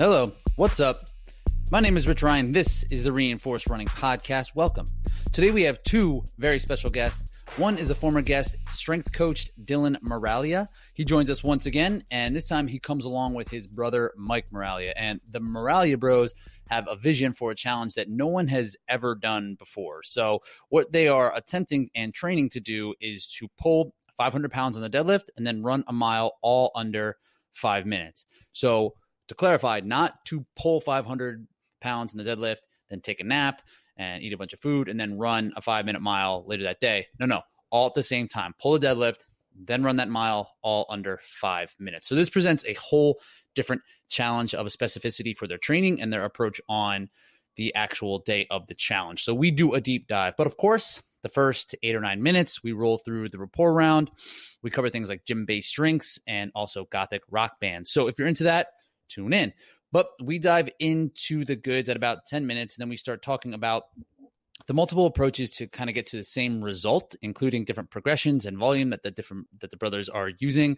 Hello, what's up? My name is Rich Ryan. This is the Reinforced Running Podcast. Welcome. Today we have two very special guests. One is a former guest, strength coach Dylan Miraglia. He joins us once again, and this time he comes along with his brother Mike Miraglia. And the Miraglia Bros have a vision for a challenge that no one has ever done before. So, what they are attempting and training to do is to pull 500 pounds on the deadlift and then run a mile all under five minutes. So, to clarify, not to pull 500 pounds in the deadlift, then take a nap and eat a bunch of food and then run a five minute mile later that day. No, no, all at the same time. Pull a deadlift, then run that mile all under five minutes. So this presents a whole different challenge of a specificity for their training and their approach on the actual day of the challenge. So we do a deep dive, but of course, the first eight or nine minutes, we roll through the rapport round. We cover things like gym based drinks and also gothic rock bands. So if you're into that, tune in. But we dive into the goods at about 10 minutes, and then we start talking about the multiple approaches to kind of get to the same result, including different progressions and volume that the different that the brothers are using.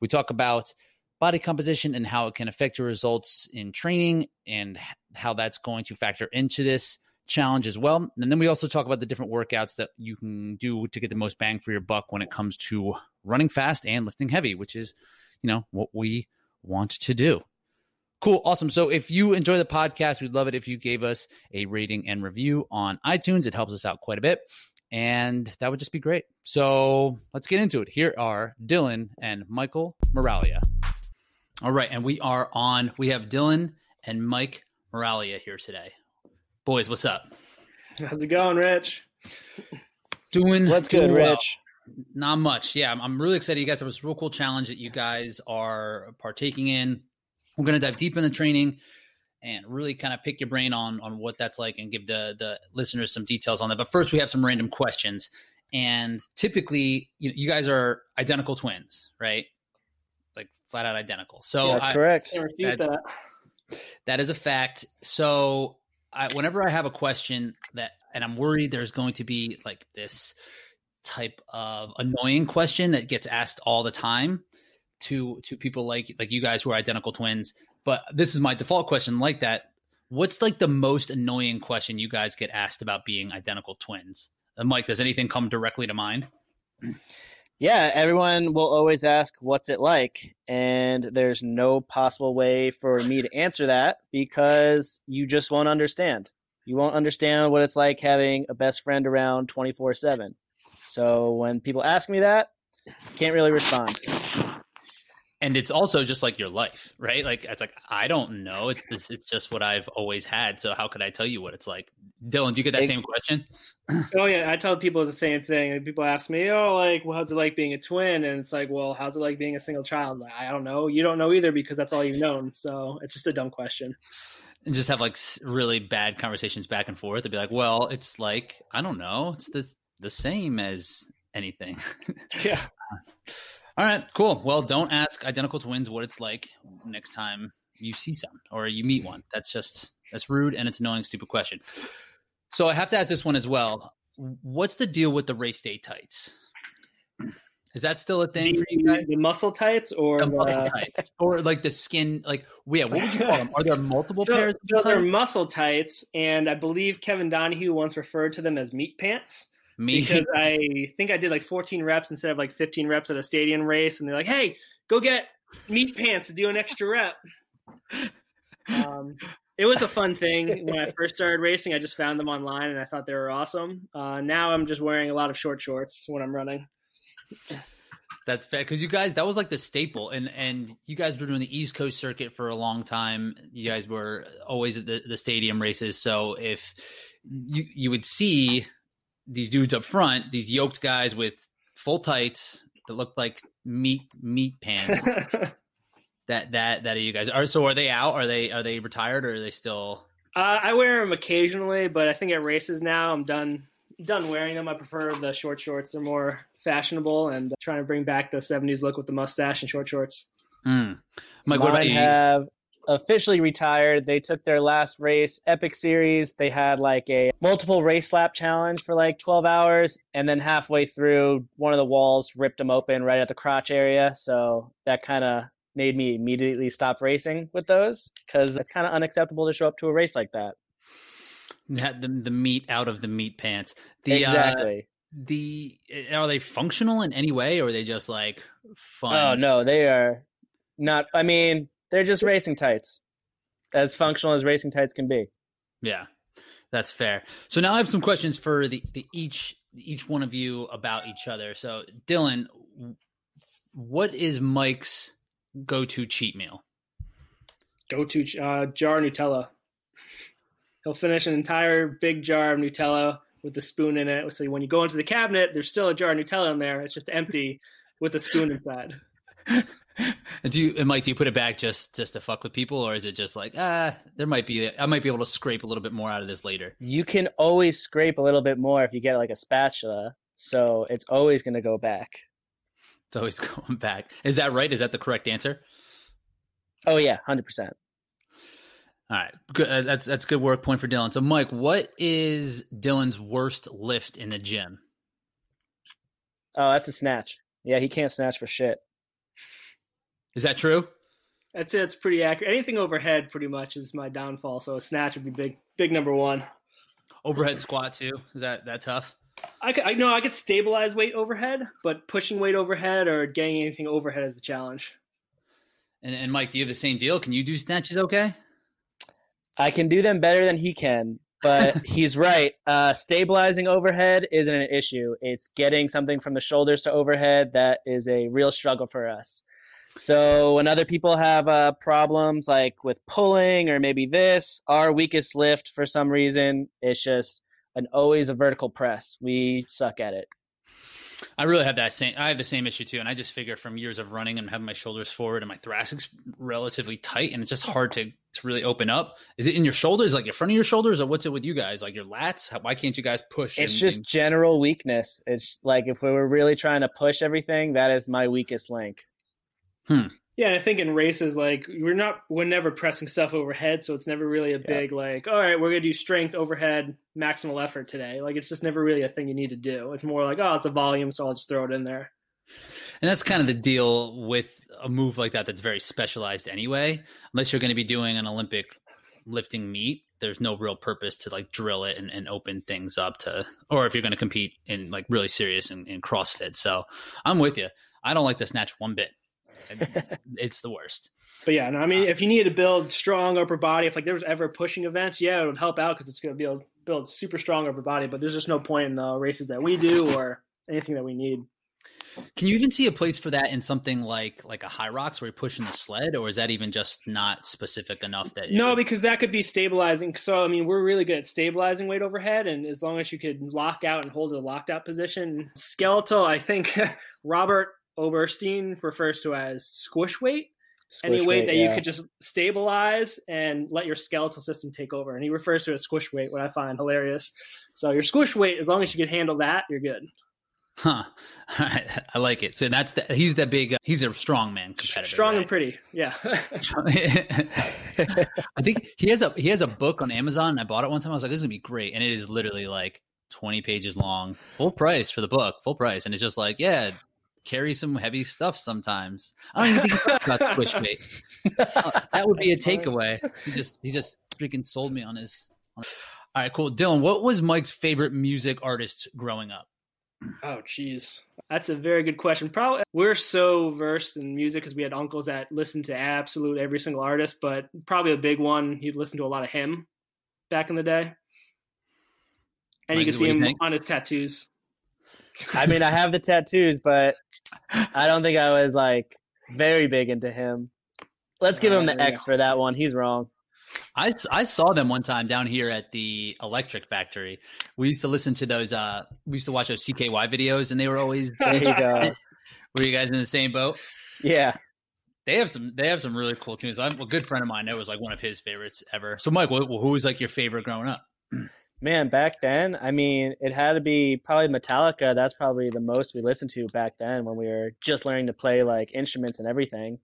We talk about body composition and how it can affect your results in training and how that's going to factor into this challenge as well. And then we also talk about the different workouts that you can do to get the most bang for your buck when it comes to running fast and lifting heavy, which is, you know, what we want to do. Cool. Awesome. So if you enjoy the podcast, we'd love it if you gave us a rating and review on iTunes. It helps us out quite a bit. And that would just be great. So let's get into it. Here are Dylan and Michael Miraglia. All right. And we are on, we have Dylan and Mike Miraglia here today. Boys, what's up? How's it going, Rich? Doing What's good, well. Rich? Not much. Yeah, I'm, I'm really excited. You guys have this real cool challenge that you guys are partaking in. We're going to dive deep in the training and really kind of pick your brain on on what that's like and give the the listeners some details on that. But first, we have some random questions. And typically, you, you guys are identical twins, right? Like flat out identical. So Yeah, that's I- correct. Can't refute that- that. that is a fact. So I, whenever I have a question that, and I'm worried there's going to be like this type of annoying question that gets asked all the time to to people like like you guys who are identical twins. But this is my default question like that. What's like the most annoying question you guys get asked about being identical twins? And Mike, does anything come directly to mind? Yeah, everyone will always ask, "What's it like?" And there's no possible way for me to answer that because you just won't understand. You won't understand what it's like having a best friend around 24/7. So when people ask me that, can't really respond. And it's also just like your life right like it's like i don't know it's this it's just what i've always had so how could i tell you what it's like dylan do you get that same question Oh yeah, I tell people it's the same thing. And People ask me, "Oh, like, well, how's it like being a twin?" And it's like, "Well, how's it like being a single child?" Like, I don't know. You don't know either because that's all you've known. So it's just a dumb question. and just have like really bad conversations back and forth and be like well it's like i don't know it's this the same as anything Yeah. Uh, all right cool. Well don't ask identical twins what it's like next time you see some or you meet one. That's just that's rude and it's an annoying stupid question. So i have to ask this one as well. What's the deal with the race day tights? Is that still a thing for you guys? The muscle tights or The the tights. or like the skin like yeah what would you call them? Are there multiple so, pairs so of they're muscle tights, and I believe Kevin Donahue once referred to them as meat pants. Me, because I think I did like 14 reps instead of like 15 reps at a stadium race, and they're like, "Hey, go get meat pants to do an extra rep." Um, it was a fun thing when I first started racing. I just found them online and I thought they were awesome. Uh, now I'm just wearing a lot of short shorts when I'm running. That's fair because you guys that was like the staple, and and you guys were doing the East Coast circuit for a long time. You guys were always at the, the stadium races, so if you you would see these dudes up front, these yoked guys with full tights that look like meat meat pants. that that that are you guys are so are they out? Are they are they retired or are they still? Uh, I wear them occasionally, but I think at races now I'm done done wearing them. I prefer the short shorts; they're more fashionable, and trying to bring back the '70s look with the mustache and short shorts. Mm. Mike, what about you? have officially retired. They took their last race, Epic Series. They had like a multiple race lap challenge for like 12 hours, and then halfway through, one of the walls ripped them open right at the crotch area. So that kind of made me immediately stop racing with those because it's kind of unacceptable to show up to a race like that. The the meat out of the meat pants. The, uh, exactly. the are they functional in any way, or are they just like fun? Oh no, they are not. I mean, they're just racing tights, as functional as racing tights can be. Yeah, that's fair. So now I have some questions for the, the each each one of you about each other. So Dylan, what is Mike's go to cheat meal? Go to uh, jar Nutella. He'll finish an entire big jar of Nutella with the spoon in it. So when you go into the cabinet, there's still a jar of Nutella in there. It's just empty with a spoon inside. And do you, and Mike, do you put it back just just to fuck with people, or is it just like ah, there might be I might be able to scrape a little bit more out of this later? You can always scrape a little bit more if you get like a spatula, so it's always going to go back. It's always going back. Is that right? Is that the correct answer? Oh yeah, hundred percent. All right, good. Uh, that's that's good work point for Dylan. So, Mike, what is Dylan's worst lift in the gym? Oh, that's a snatch. Yeah, he can't snatch for shit. Is that true? That's it. It's pretty accurate. Anything overhead, pretty much, is my downfall. So a snatch would be big, big number one. Overhead squat too. Is that that tough? I, could, I know I could stabilize weight overhead, but pushing weight overhead or getting anything overhead is the challenge. And, and Mike, do you have the same deal? Can you do snatches okay? I can do them better than he can, but he's right. Uh, stabilizing overhead isn't an issue. It's getting something from the shoulders to overhead that is a real struggle for us. So when other people have uh, problems like with pulling or maybe this, our weakest lift for some reason it's just an always a vertical press. We suck at it. I really have that same. I have the same issue too, and I just figure from years of running and having my shoulders forward and my thoracic's relatively tight, and it's just hard to to really open up. Is it in your shoulders, like in front of your shoulders, or what's it with you guys? Like your lats? How, why can't you guys push? It's and- just and- general weakness. It's like if we were really trying to push everything, that is my weakest link. Hmm. Yeah, and I think in races, like we're not, we're never pressing stuff overhead, so it's never really a Yeah. big like, all right, we're gonna do strength overhead, maximal effort today. Like it's just never really a thing you need to do. It's more like, oh, it's a volume, so I'll just throw it in there. And that's kind of the deal with a move like that that's very specialized anyway. Unless you're going to be doing an Olympic lifting meet, there's no real purpose to like drill it and, and open things up to, or if you're going to compete in like really serious in, in CrossFit. So I'm with you. I don't like the snatch one bit. It's the worst. But yeah, no, I mean, if um, you needed to build strong upper body, if like there was ever pushing events, yeah, it would help out because it's going to be build build super strong upper body. But there's just no point in the races that we do or anything that we need. Can you even see a place for that in something like like a HYROX where you're pushing the sled, or is that even just not specific enough that No, would- because that could be stabilizing. So I mean, we're really good at stabilizing weight overhead, and as long as you could lock out and hold a locked out position, skeletal, I think Robert Oberstein refers to as squish weight. Any Squish weight that yeah. you could just stabilize and let your skeletal system take over, and he refers to it as squish weight, what I find hilarious. So your squish weight, as long as you can handle that, you're good. Huh. I like it. So that's the, he's the big. Uh, he's a strong man competitor. Strong right? and pretty, yeah. I think he has a he has a book on Amazon. And I bought it one time. I was like, this is gonna be great, and it is literally like twenty pages long, full price for the book, full price, and it's just like, yeah, carry some heavy stuff sometimes. I don't even think he talks about squish weight. Uh, that would be a takeaway. He just he just freaking sold me on his. On... All right, cool. Dylan, what was Mike's favorite music artist growing up? Oh, jeez. That's a very good question. Probably we're so versed in music because we had uncles that listened to absolute every single artist, but probably a big one. He'd listen to a lot of him back in the day, and you Mike, can see what do you him think? on his tattoos. I mean, I have the tattoos, but I don't think I was like very big into him. Let's give him Uh, the X for that one. He's wrong. I, I saw them one time down here at the Electric Factory. We used to listen to those. Uh, we used to watch those CKY videos, and they were always. There you go. Were you guys in the same boat? Yeah. They have some. They have some really cool tunes. I'm a good friend of mine. That was like one of his favorites ever. So, Mike, who was like your favorite growing up? Man, back then, I mean, it had to be probably Metallica. That's probably the most we listened to back then when we were just learning to play like instruments and everything.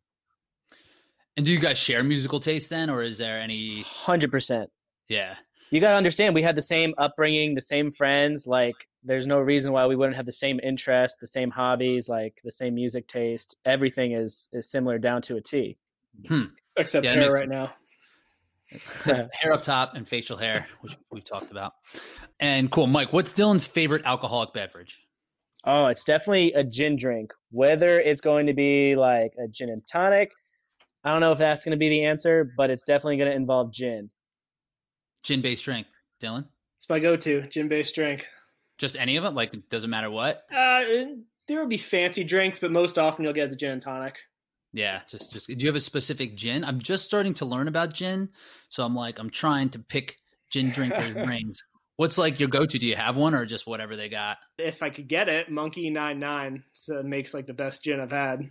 And do you guys share musical taste then, or is there any? 100%. Yeah, you got to understand we had the same upbringing, the same friends. Like, there's no reason why we wouldn't have the same interests, the same hobbies, like the same music taste. Everything is is similar down to a T. Hmm. Except Yeah, hair makes right now. So hair up top and facial hair, which we've talked about. And cool, Mike. What's Dylan's favorite alcoholic beverage? Oh, it's definitely a gin drink. Whether it's going to be like a gin and tonic, I don't know if that's going to be the answer, but it's definitely going to involve gin. Gin based drink, Dylan. It's my go-to gin based drink. Just any of them? Like, doesn't matter what. Uh, there will be fancy drinks, but most often you'll get as a gin and tonic. Yeah, just just. Do you have a specific gin? I'm just starting to learn about gin, so I'm like, I'm trying to pick gin drinkers' brains. What's like your go-to? Do you have one, or just whatever they got? If I could get it, Monkey 99 so it makes like the best gin I've had.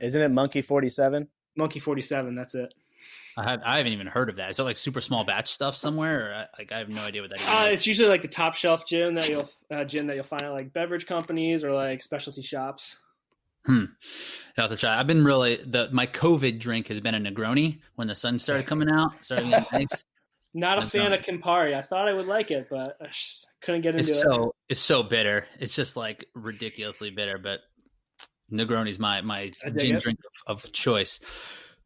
Isn't it Monkey 47? Monkey 47, that's it. I have I haven't even heard of that. Is that like super small batch stuff somewhere? Or I, like I have no idea what that is. Uh, it's usually like the top shelf gin that you'll uh, gin that you'll find at like beverage companies or like specialty shops. Hmm. I'll have try. I've been really the my COVID drink has been a Negroni when the sun started coming out. Started getting nice. Not a fan of Campari. I thought I would like it, but I couldn't get into It's it. so it's so bitter. It's just like ridiculously bitter. But Negroni's my my gin it. drink of, of choice.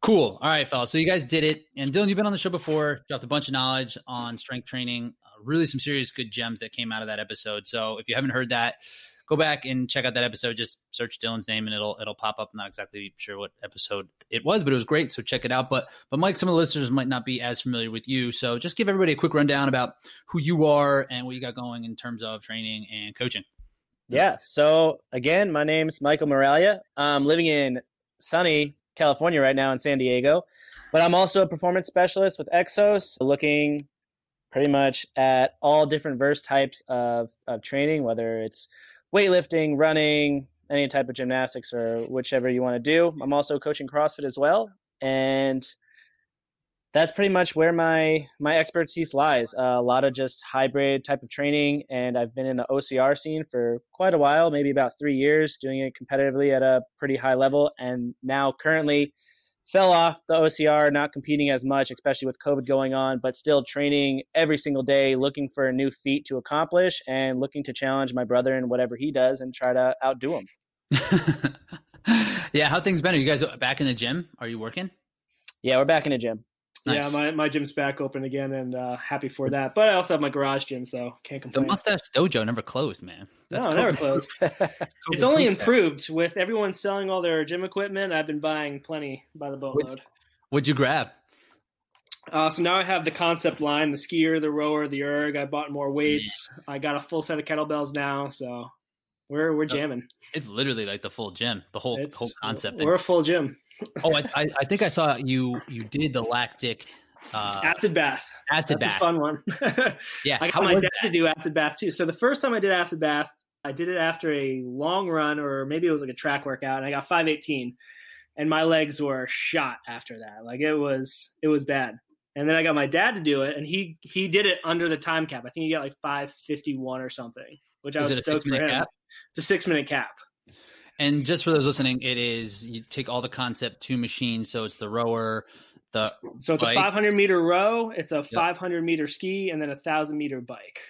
Cool. All right, fellas. So you guys did it, and Dylan, you've been on the show before. Dropped a bunch of knowledge on strength training. Uh, really, some serious good gems that came out of that episode. So if you haven't heard that, go back and check out that episode. Just search Dylan's name, and it'll it'll pop up. I'm not exactly sure what episode it was, but it was great. So check it out. But but Mike, some of the listeners might not be as familiar with you. So just give everybody a quick rundown about who you are and what you got going in terms of training and coaching. Yeah. So again, my name's Michael Miraglia. I'm living in sunny California right now in San Diego, but I'm also a performance specialist with Exos, looking pretty much at all different verse types of, of training, whether it's weightlifting, running, any type of gymnastics, or whichever you want to do. I'm also coaching CrossFit as well, and that's pretty much where my my expertise lies. Uh, a lot of just hybrid type of training, and I've been in the OCR scene for quite a while, maybe about three years, doing it competitively at a pretty high level, and now currently fell off the OCR, not competing as much, especially with COVID going on, but still training every single day, looking for a new feat to accomplish, and looking to challenge my brother in whatever he does and try to outdo him. yeah, how things been? Are you guys back in the gym? Are you working? Yeah, we're back in the gym. Yeah, my, my gym's back open again and uh, happy for that. But I also have my garage gym, so can't complain. The. Mustache Dojo never closed, man. no, COVID- never closed. It's only improved with everyone selling all their gym equipment. I've been buying plenty by the boatload. What'd you grab? Uh, so now I have the concept line: the skier, the rower, the erg. I bought more weights. I got a full set of kettlebells now, so we're we're jamming. It's literally like the full gym, the whole It's, whole concept. We're a full gym. Oh, I, I, I think I saw you. You did the lactic uh, acid bath. acid That's bath. a fun one. Yeah, I got how my dad that? to do acid bath too. So the first time I did acid bath, I did it after a long run, or maybe it was like a track workout, and I got 518, and my legs were shot after that. Like it was, it was bad. And then I got my dad to do it, and he he did it under the time cap. I think he got like 551 or something, which I was stoked for him. cap? It's a six minute cap. And just for those listening, it is you take all the concept two machines. So it's the rower, the So it's Bike. a 500 meter row, it's a 500 meter ski, and then a thousand meter bike.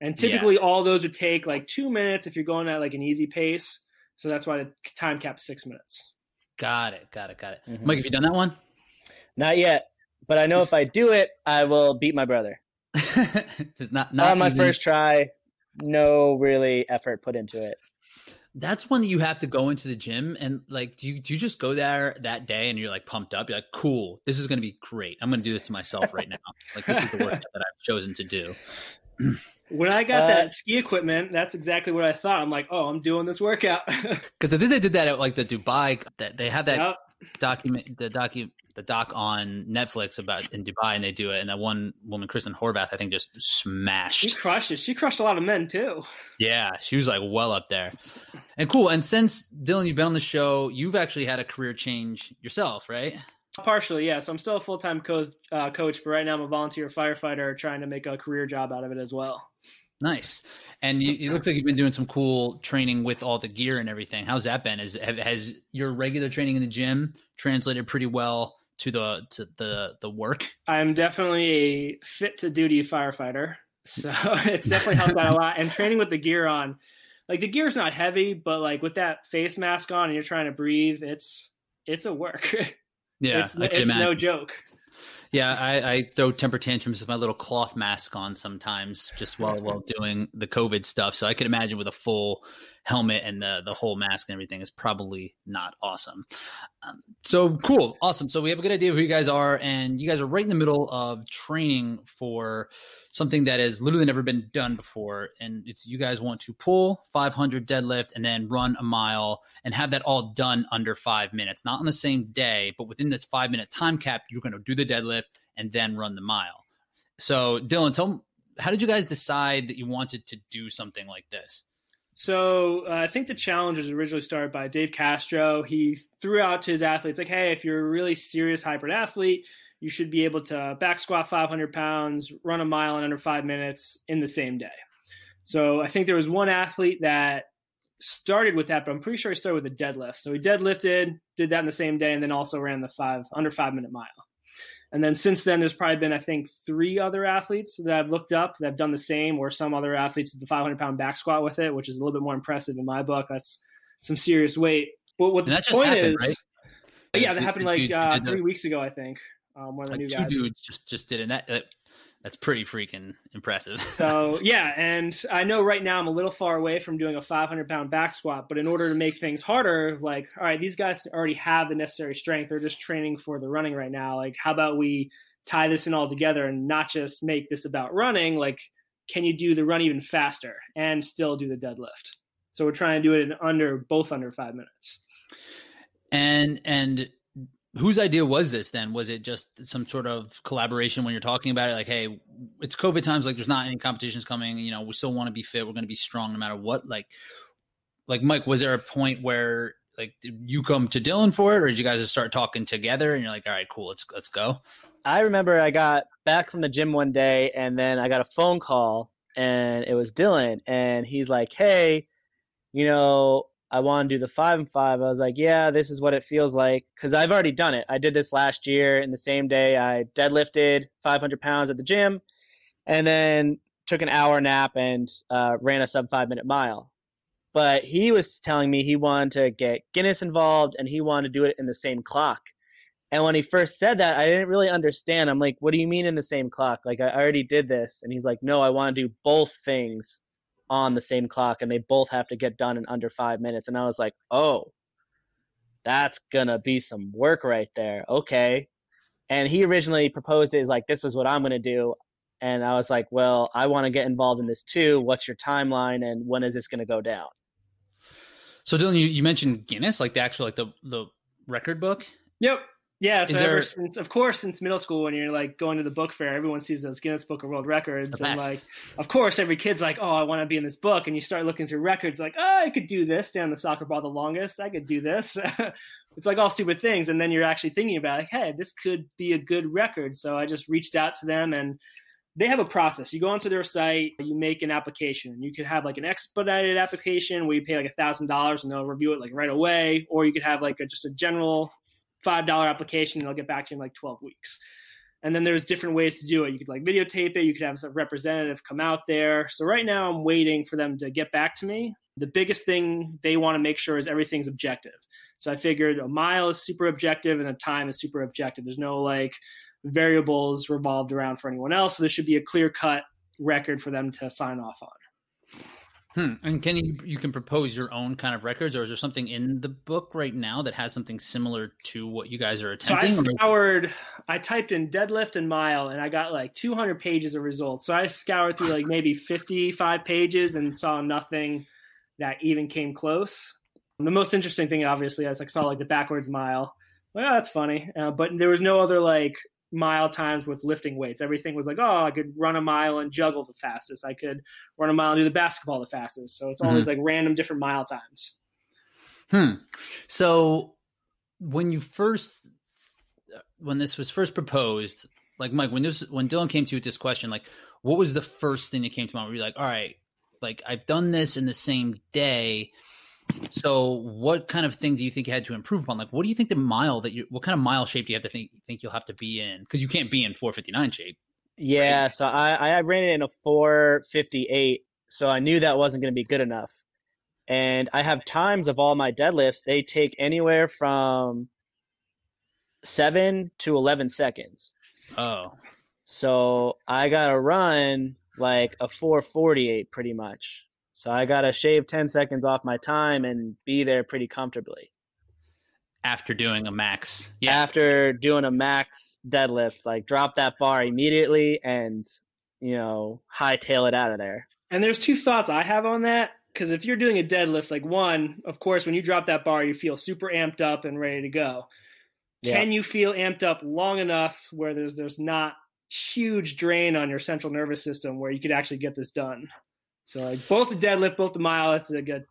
And typically, all those would take like two minutes if you're going at like an easy pace. So that's why the time cap six minutes. got it, got it, got it. Mhm. Mike, have you done that one? Not yet, but I know if I do it, I will beat my brother. It's not not On my even- first try, no really effort put into it. That's one that you have to go into the gym and like do you do you just go there that day and you're like pumped up? You're like, cool, this is gonna be great. I'm gonna do this to myself right now. Like this is the workout that I've chosen to do. When I got Uh, that ski equipment, that's exactly what I thought. I'm like, oh, I'm doing this workout. Because I think they did that at like the Dubai. That they have that Yep. Document, the docu, the doc on Netflix about in Dubai, and they do it. And that one woman, Kristen Horvath, I think just smashed. She it. She crushed a lot of men too. Yeah, she was like well up there. And cool. And since Dylan, you've been on the show, you've actually had a career change yourself, right? Partially, yeah. So I'm still a full time coach, uh, coach, but right now I'm a volunteer firefighter trying to make a career job out of it as well. Nice. And you, it looks like you've been doing some cool training with all the gear and everything. How's that been? Is has your regular training in the gym translated pretty well to the to the the work? I'm definitely a fit to duty firefighter, so it's definitely helped out a lot. And training with the gear on, like the gear's not heavy, but like with that face mask on and you're trying to breathe, it's it's a work. Yeah, it's, it's no joke. Yeah, I, I, throw temper tantrums with my little cloth mask on sometimes, just while while doing the COVID stuff. So I could imagine with a full helmet and the the whole mask and everything is probably not awesome. Um, so cool, awesome. So we have a good idea of who you guys are, and you guys are right in the middle of training for something that has literally never been done before. And it's you guys want to pull 500 deadlift and then run a mile and have that all done under five minutes, not on the same day, but within this five minute time cap. You're going to do the deadlift and then run the mile. So Dylan, tell how did you guys decide that you wanted to do something like this? So uh, I think the challenge was originally started by Dave Castro. He threw out to his athletes like, "Hey, if you're a really serious hybrid athlete, you should be able to back squat 500 pounds, run a mile in under five minutes in the same day." So I think there was one athlete that started with that, but I'm pretty sure he started with a deadlift. So he deadlifted, did that in the same day, and then also ran the five under five minute mile. And then since then, there's probably been, I think, three other athletes that I've looked up that have done the same, or some other athletes did the 500 pound back squat with it, which is a little bit more impressive in my book. That's some serious weight. But what and the point happened, is, right? yeah, that happened like uh, three weeks ago, I think. Um, one of the like new two guys. dudes just just did it. That, that's pretty freaking impressive. so yeah, and I know right now I'm a little far away from doing a 500 pound back squat, but in order to make things harder, like all right, these guys already have the necessary strength. They're just training for the running right now. Like, how about we tie this in all together and not just make this about running? Like, can you do the run even faster and still do the deadlift? So we're trying to do it in under both under five minutes. And and whose idea was this then? Was it just some sort of collaboration when you're talking about it? Like, hey, it's COVID times. Like, there's not any competitions coming. You know, we still want to be fit. We're going to be strong no matter what. Like, like Mike, was there a point where like you come to Dylan for it, or did you guys just start talking together and you're like, all right, cool, let's let's go? I remember I got back from the gym one day, and then I got a phone call, and it was Dylan, and he's like, hey, you know, I want to do the five and five. I was like, yeah, this is what it feels like because I've already done it. I did this last year in the same day. I deadlifted 500 pounds at the gym, and then took an hour nap and uh, ran a sub five minute mile. But he was telling me he wanted to get Guinness involved and he wanted to do it in the same clock. And when he first said that, I didn't really understand. I'm like, what do you mean in the same clock? Like, I already did this. And he's like, no, I want to do both things on the same clock and they both have to get done in under five minutes. And I was like, oh, that's gonna be some work right there. Okay. And he originally proposed it as like, this is what I'm gonna do. And I was like, well, I want to get involved in this too. What's your timeline and when is this gonna go down? So Dylan, you, you mentioned Guinness, like the actual like the the record book. Yep. Yeah, so there... ever since, of course, since middle school, when you're like going to the book fair, everyone sees those Guinness Book of World Records, and like, of course, every kid's like, "Oh, I want to be in this book," and you start looking through records, like, "Oh, I could do this, stand the soccer ball the longest, I could do this." it's like all stupid things, and then you're actually thinking about, like, "Hey, this could be a good record." So I just reached out to them, and they have a process. You go onto their site, you make an application. You could have like an expedited application where you pay like a thousand dollars and they'll review it like right away, or you could have like a, just a general five dollar application and they'll get back to you in like 12 weeks. And then there's different ways to do it. You could like videotape it. You could have a representative come out there. So right now i'm waiting for them to get back to me. The biggest thing they want to make sure is everything's objective. So i figured a mile is super objective and a time is super objective. There's no like variables revolved around for anyone else. So there should be a clear cut record for them to sign off on Hmm. And can you you can propose your own kind of records, or is there something in the book right now that has something similar to what you guys are attempting? So I scoured. I typed in deadlift and mile, and I got like 200 pages of results. So I scoured through like maybe 55 pages and saw nothing that even came close. The most interesting thing, obviously, is I saw like the backwards mile. Well, that's funny, uh, but there was no other like mile times with lifting weights. Everything was like, oh, I could run a mile and juggle the fastest. I could run a mile and do the basketball the fastest. So it's always mm-hmm. like random different mile times. Hmm. So when you first, when this was first proposed, like Mike, when this, when Dylan came to you with this question, like, what was the first thing that came to mind? Where you're like, all right, like I've done this in the same day. So, what kind of thing do you think you had to improve upon? Like, what do you think the mile that you, what kind of mile shape do you have to think, think you'll have to be in? Because you can't be in 459 shape. Yeah, so I, I ran it in a 458, so I knew that wasn't going to be good enough. And I have times of all my deadlifts, they take anywhere from seven to 11 seconds. Oh, So I got to run like a 448 pretty much. So I got to shave 10 seconds off my time and be there pretty comfortably. after doing a max. Yeah. After doing a max deadlift, like drop that bar immediately and, you know, hightail it out of there. And there's two thoughts I have on that. Because if you're doing a deadlift, like one, of course, when you drop that bar, you feel super amped up and ready to go. Yeah. Can you feel amped up long enough where there's there's not huge drain on your central nervous system where you could actually get this done? So like both the deadlift, both the mile, that's a good,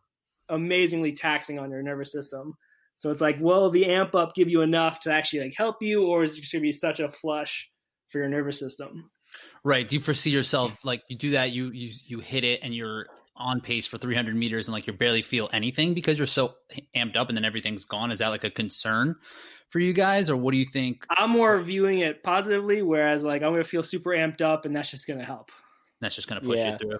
amazingly taxing on your nervous system. So it's like, will the amp up give you enough to actually like help you, or is it just gonna be such a flush for your nervous system? Right. Do you foresee yourself like you do that? You you you hit it and you're on pace for 300 meters and like you barely feel anything because you're so amped up and then everything's gone. Is that like a concern for you guys, or what do you think? I'm more viewing it positively, whereas like I'm gonna feel super amped up, and that's just gonna help. That's just going to push Yeah. you through.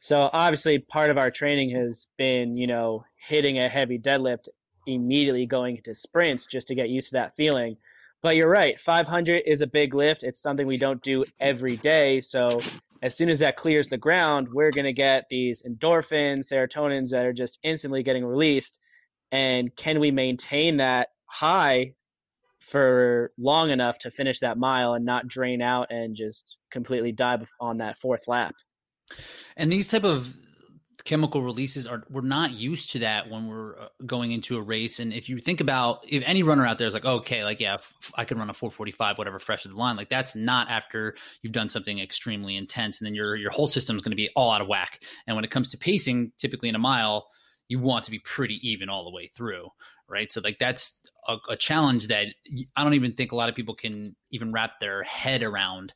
So obviously, part of our training has been, you know, hitting a heavy deadlift, immediately going into sprints just to get used to that feeling. But you're right, 500 is a big lift. It's something we don't do every day. So as soon as that clears the ground, we're going to get these endorphins, serotonins that are just instantly getting released. And can we maintain that high for long enough to finish that mile and not drain out and just completely die on that fourth lap? And these type of chemical releases are we're not used to that when we're uh, going into a race. And if you think about if any runner out there is like, okay, like yeah, I can run a 445, whatever, fresh at the line. Like that's not after you've done something extremely intense, and then your your whole system is going to be all out of whack. And when it comes to pacing, typically in a mile, you want to be pretty even all the way through, right? So like that's a, a challenge that i don't even think a lot of people can even wrap their head around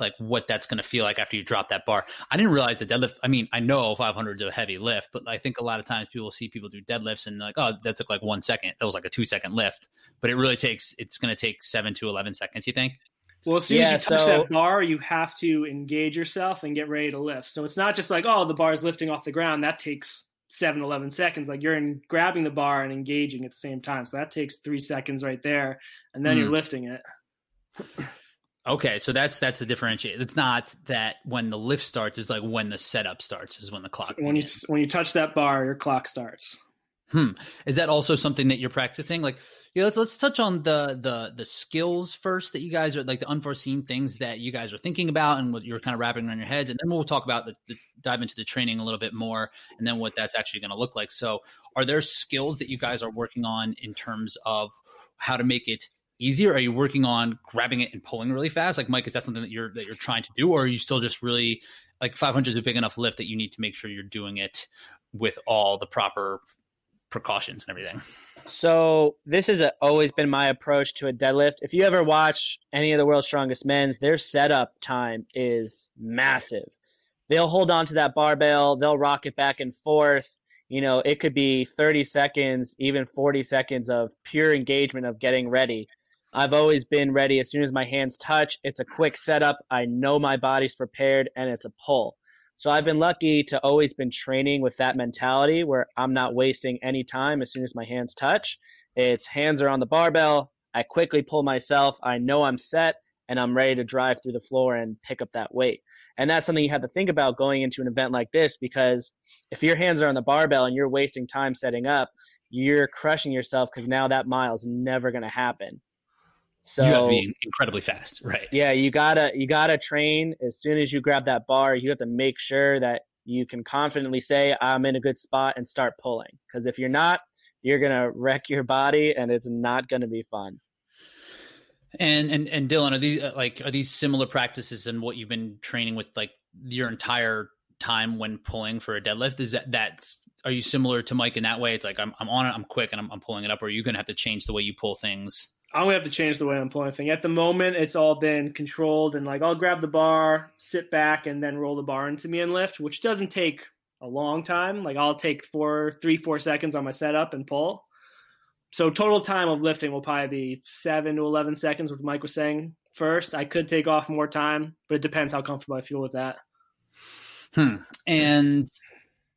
like what that's going to feel like after you drop that bar. I didn't realize the deadlift. I mean, I know 500 is a heavy lift, but I think a lot of times people see people do deadlifts and like, oh, that took like one second. That was like a two second lift, but it really takes. It's going to take seven to 11 seconds. You think? Well, as soon Yeah, as you touch so- that bar, you have to engage yourself and get ready to lift. So it's not just like, oh, the bar's lifting off the ground. That takes seven, 11 seconds. Like you're in grabbing the bar and engaging at the same time. So that takes three seconds right there. And then Hmm. you're lifting it. Okay, so that's that's the differentiate. It's not that when the lift starts is like when the setup starts is when the clock. when you when you touch that bar, your clock starts. Hmm. Is that also something that you're practicing? Like, yeah, let's let's touch on the the the skills first that you guys are like the unforeseen things that you guys are thinking about and what you're kind of wrapping around your heads, and then we'll talk about the, the dive into the training a little bit more, and then what that's actually going to look like. So, are there skills that you guys are working on in terms of how to make it easier? Are you working on grabbing it and pulling really fast? Like Mike, is that something that you're that you're trying to do, or are you still just really like 500 is a big enough lift that you need to make sure you're doing it with all the proper precautions and everything. So this has uh, always been my approach to a deadlift. If you ever watch any of the world's strongest men's, their setup time is massive. They'll hold on to that barbell, they'll rock it back and forth. You know, it could be 30 seconds, even 40 seconds of pure engagement of getting ready. I've always been ready as soon as my hands touch. It's a quick setup. I know my body's prepared and it's a pull. So I've been lucky to always been training with that mentality where I'm not wasting any time as soon as my hands touch. It's hands are on the barbell. I quickly pull myself. I know I'm set and I'm ready to drive through the floor and pick up that weight. And that's something you have to think about going into an event like this because if your hands are on the barbell and you're wasting time setting up, you're crushing yourself because now that mile is never going to happen. So you have to be incredibly fast, right? yeah, you gotta you gotta train as soon as you grab that bar. You have to make sure that you can confidently say I'm in a good spot and start pulling. Because if you're not, you're gonna wreck your body and it's not gonna be fun. And and and Dylan, are these uh, like are these similar practices and what you've been training with like your entire time when pulling for a deadlift? Is that that's are you similar to Mike in that way? It's like I'm I'm on it, I'm quick, and I'm I'm pulling it up. Or are you gonna have to change the way you pull things? I'm gonna have to change the way I'm pulling thing. At the moment, it's all been controlled and like I'll grab the bar, sit back, and then roll the bar into me and lift, which doesn't take a long time. Like I'll take four, three, four seconds on my setup and pull. So total time of lifting will probably be seven to eleven seconds, which Mike was saying first. I could take off more time, but it depends how comfortable I feel with that. Hmm. And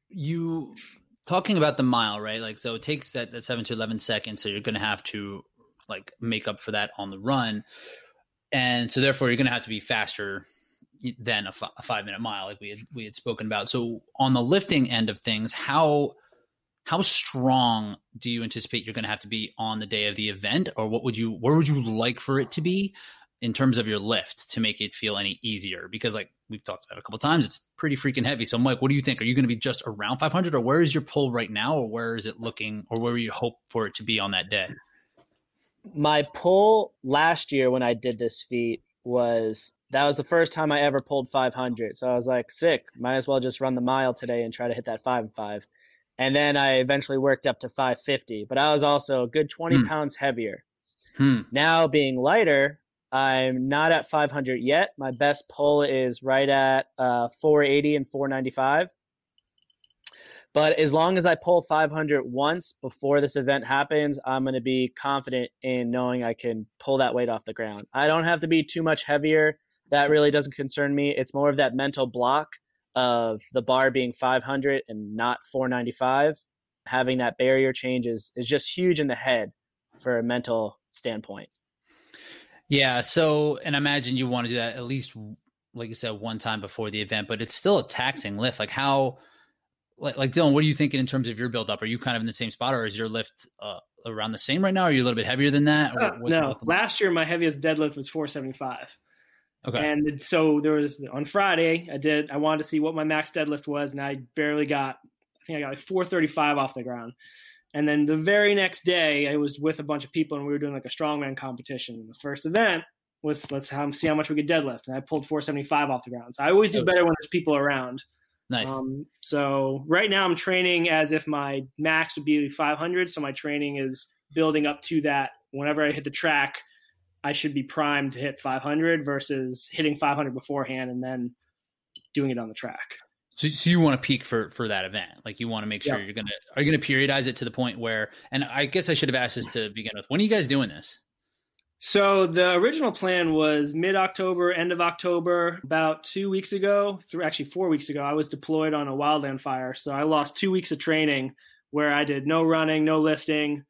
you talking about the mile, right? Like, so it takes that, that seven to 11 seconds. So you're to have to like make up for that on the run. And so therefore you're going to have to be faster than a, f- a five minute mile, like we had, we had spoken about. So on the lifting end of things, how, how strong do you anticipate you're going to have to be on the day of the event or what would you, where would you like for it to be in terms of your lift to make it feel any easier? Because like we've talked about a couple times, it's pretty freaking heavy. So Mike, what do you think? Are you going to be just around 500 or where is your pull right now or where is it looking or where do you hope for it to be on that day? My pull last year when I did this feat was that was the first time I ever pulled 500. So I was like, sick, might as well just run the mile today and try to hit that five and five. And then I eventually worked up to 550, but I was also a good 20 hmm. pounds heavier. Hmm. Now being lighter, I'm not at 500 yet. My best pull is right at uh, 480 and 495. But as long as I pull 500 once before this event happens, I'm going to be confident in knowing I can pull that weight off the ground. I don't have to be too much heavier. That really doesn't concern me. It's more of that mental block of the bar being 500 and not 495. Having that barrier change is, is just huge in the head for a mental standpoint. Yeah. So, and I imagine you want to do that at least, like you said, one time before the event, but it's still a taxing lift. Like how, like, like Dylan, what are you thinking in terms of your build up? Are you kind of in the same spot, or is your lift uh, around the same right now? Are you a little bit heavier than that? Uh, no, last year my heaviest deadlift was 475. Okay. And so there was on Friday, I did, I wanted to see what my max deadlift was, and I barely got, I think I got like 435 off the ground. And then the very next day, I was with a bunch of people and we were doing like a strongman competition. And The first event was let's see how much we could deadlift, and I pulled 475 off the ground. So I always do better when there's people around. Nice. Um, so right now I'm training as if my max would be 500. So my training is building up to that. Whenever I hit the track, I should be primed to hit 500 versus hitting 500 beforehand and then doing it on the track. So, so you want to peak for for that event, like you want to make sure you're gonna are you gonna periodize it to the point where, and I guess I should have asked this to begin with. When are you guys doing this? So the original plan was mid October, end of October. About two weeks ago, through actually four weeks ago, I was deployed on a wildland fire. So I lost two weeks of training where I did no running, no lifting.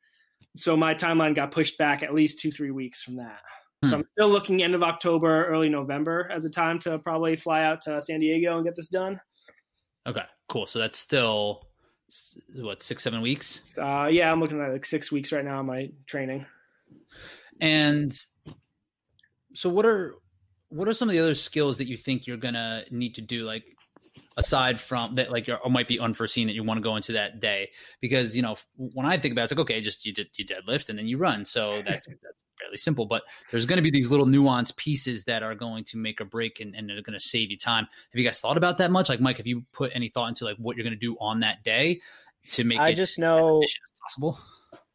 So my timeline got pushed back at least two, three weeks from that. Hmm. So I'm still looking end of October, early November as a time to probably fly out to San Diego and get this done. Okay, cool. So that's still what six, seven weeks. Uh, yeah, I'm looking at like six weeks right now on my training. And so, what are what are some of the other skills that you think you're gonna need to do? Like aside from that, like or might be unforeseen that you want to go into that day because you know when I think about it, it's like okay, just you, you deadlift and then you run. So that's that's fairly simple, but there's going to be these little nuanced pieces that are going to make a break and, and they're going to save you time. Have you guys thought about that much? Like Mike, have you put any thought into like what you're going to do on that day to make I just know as, as possible?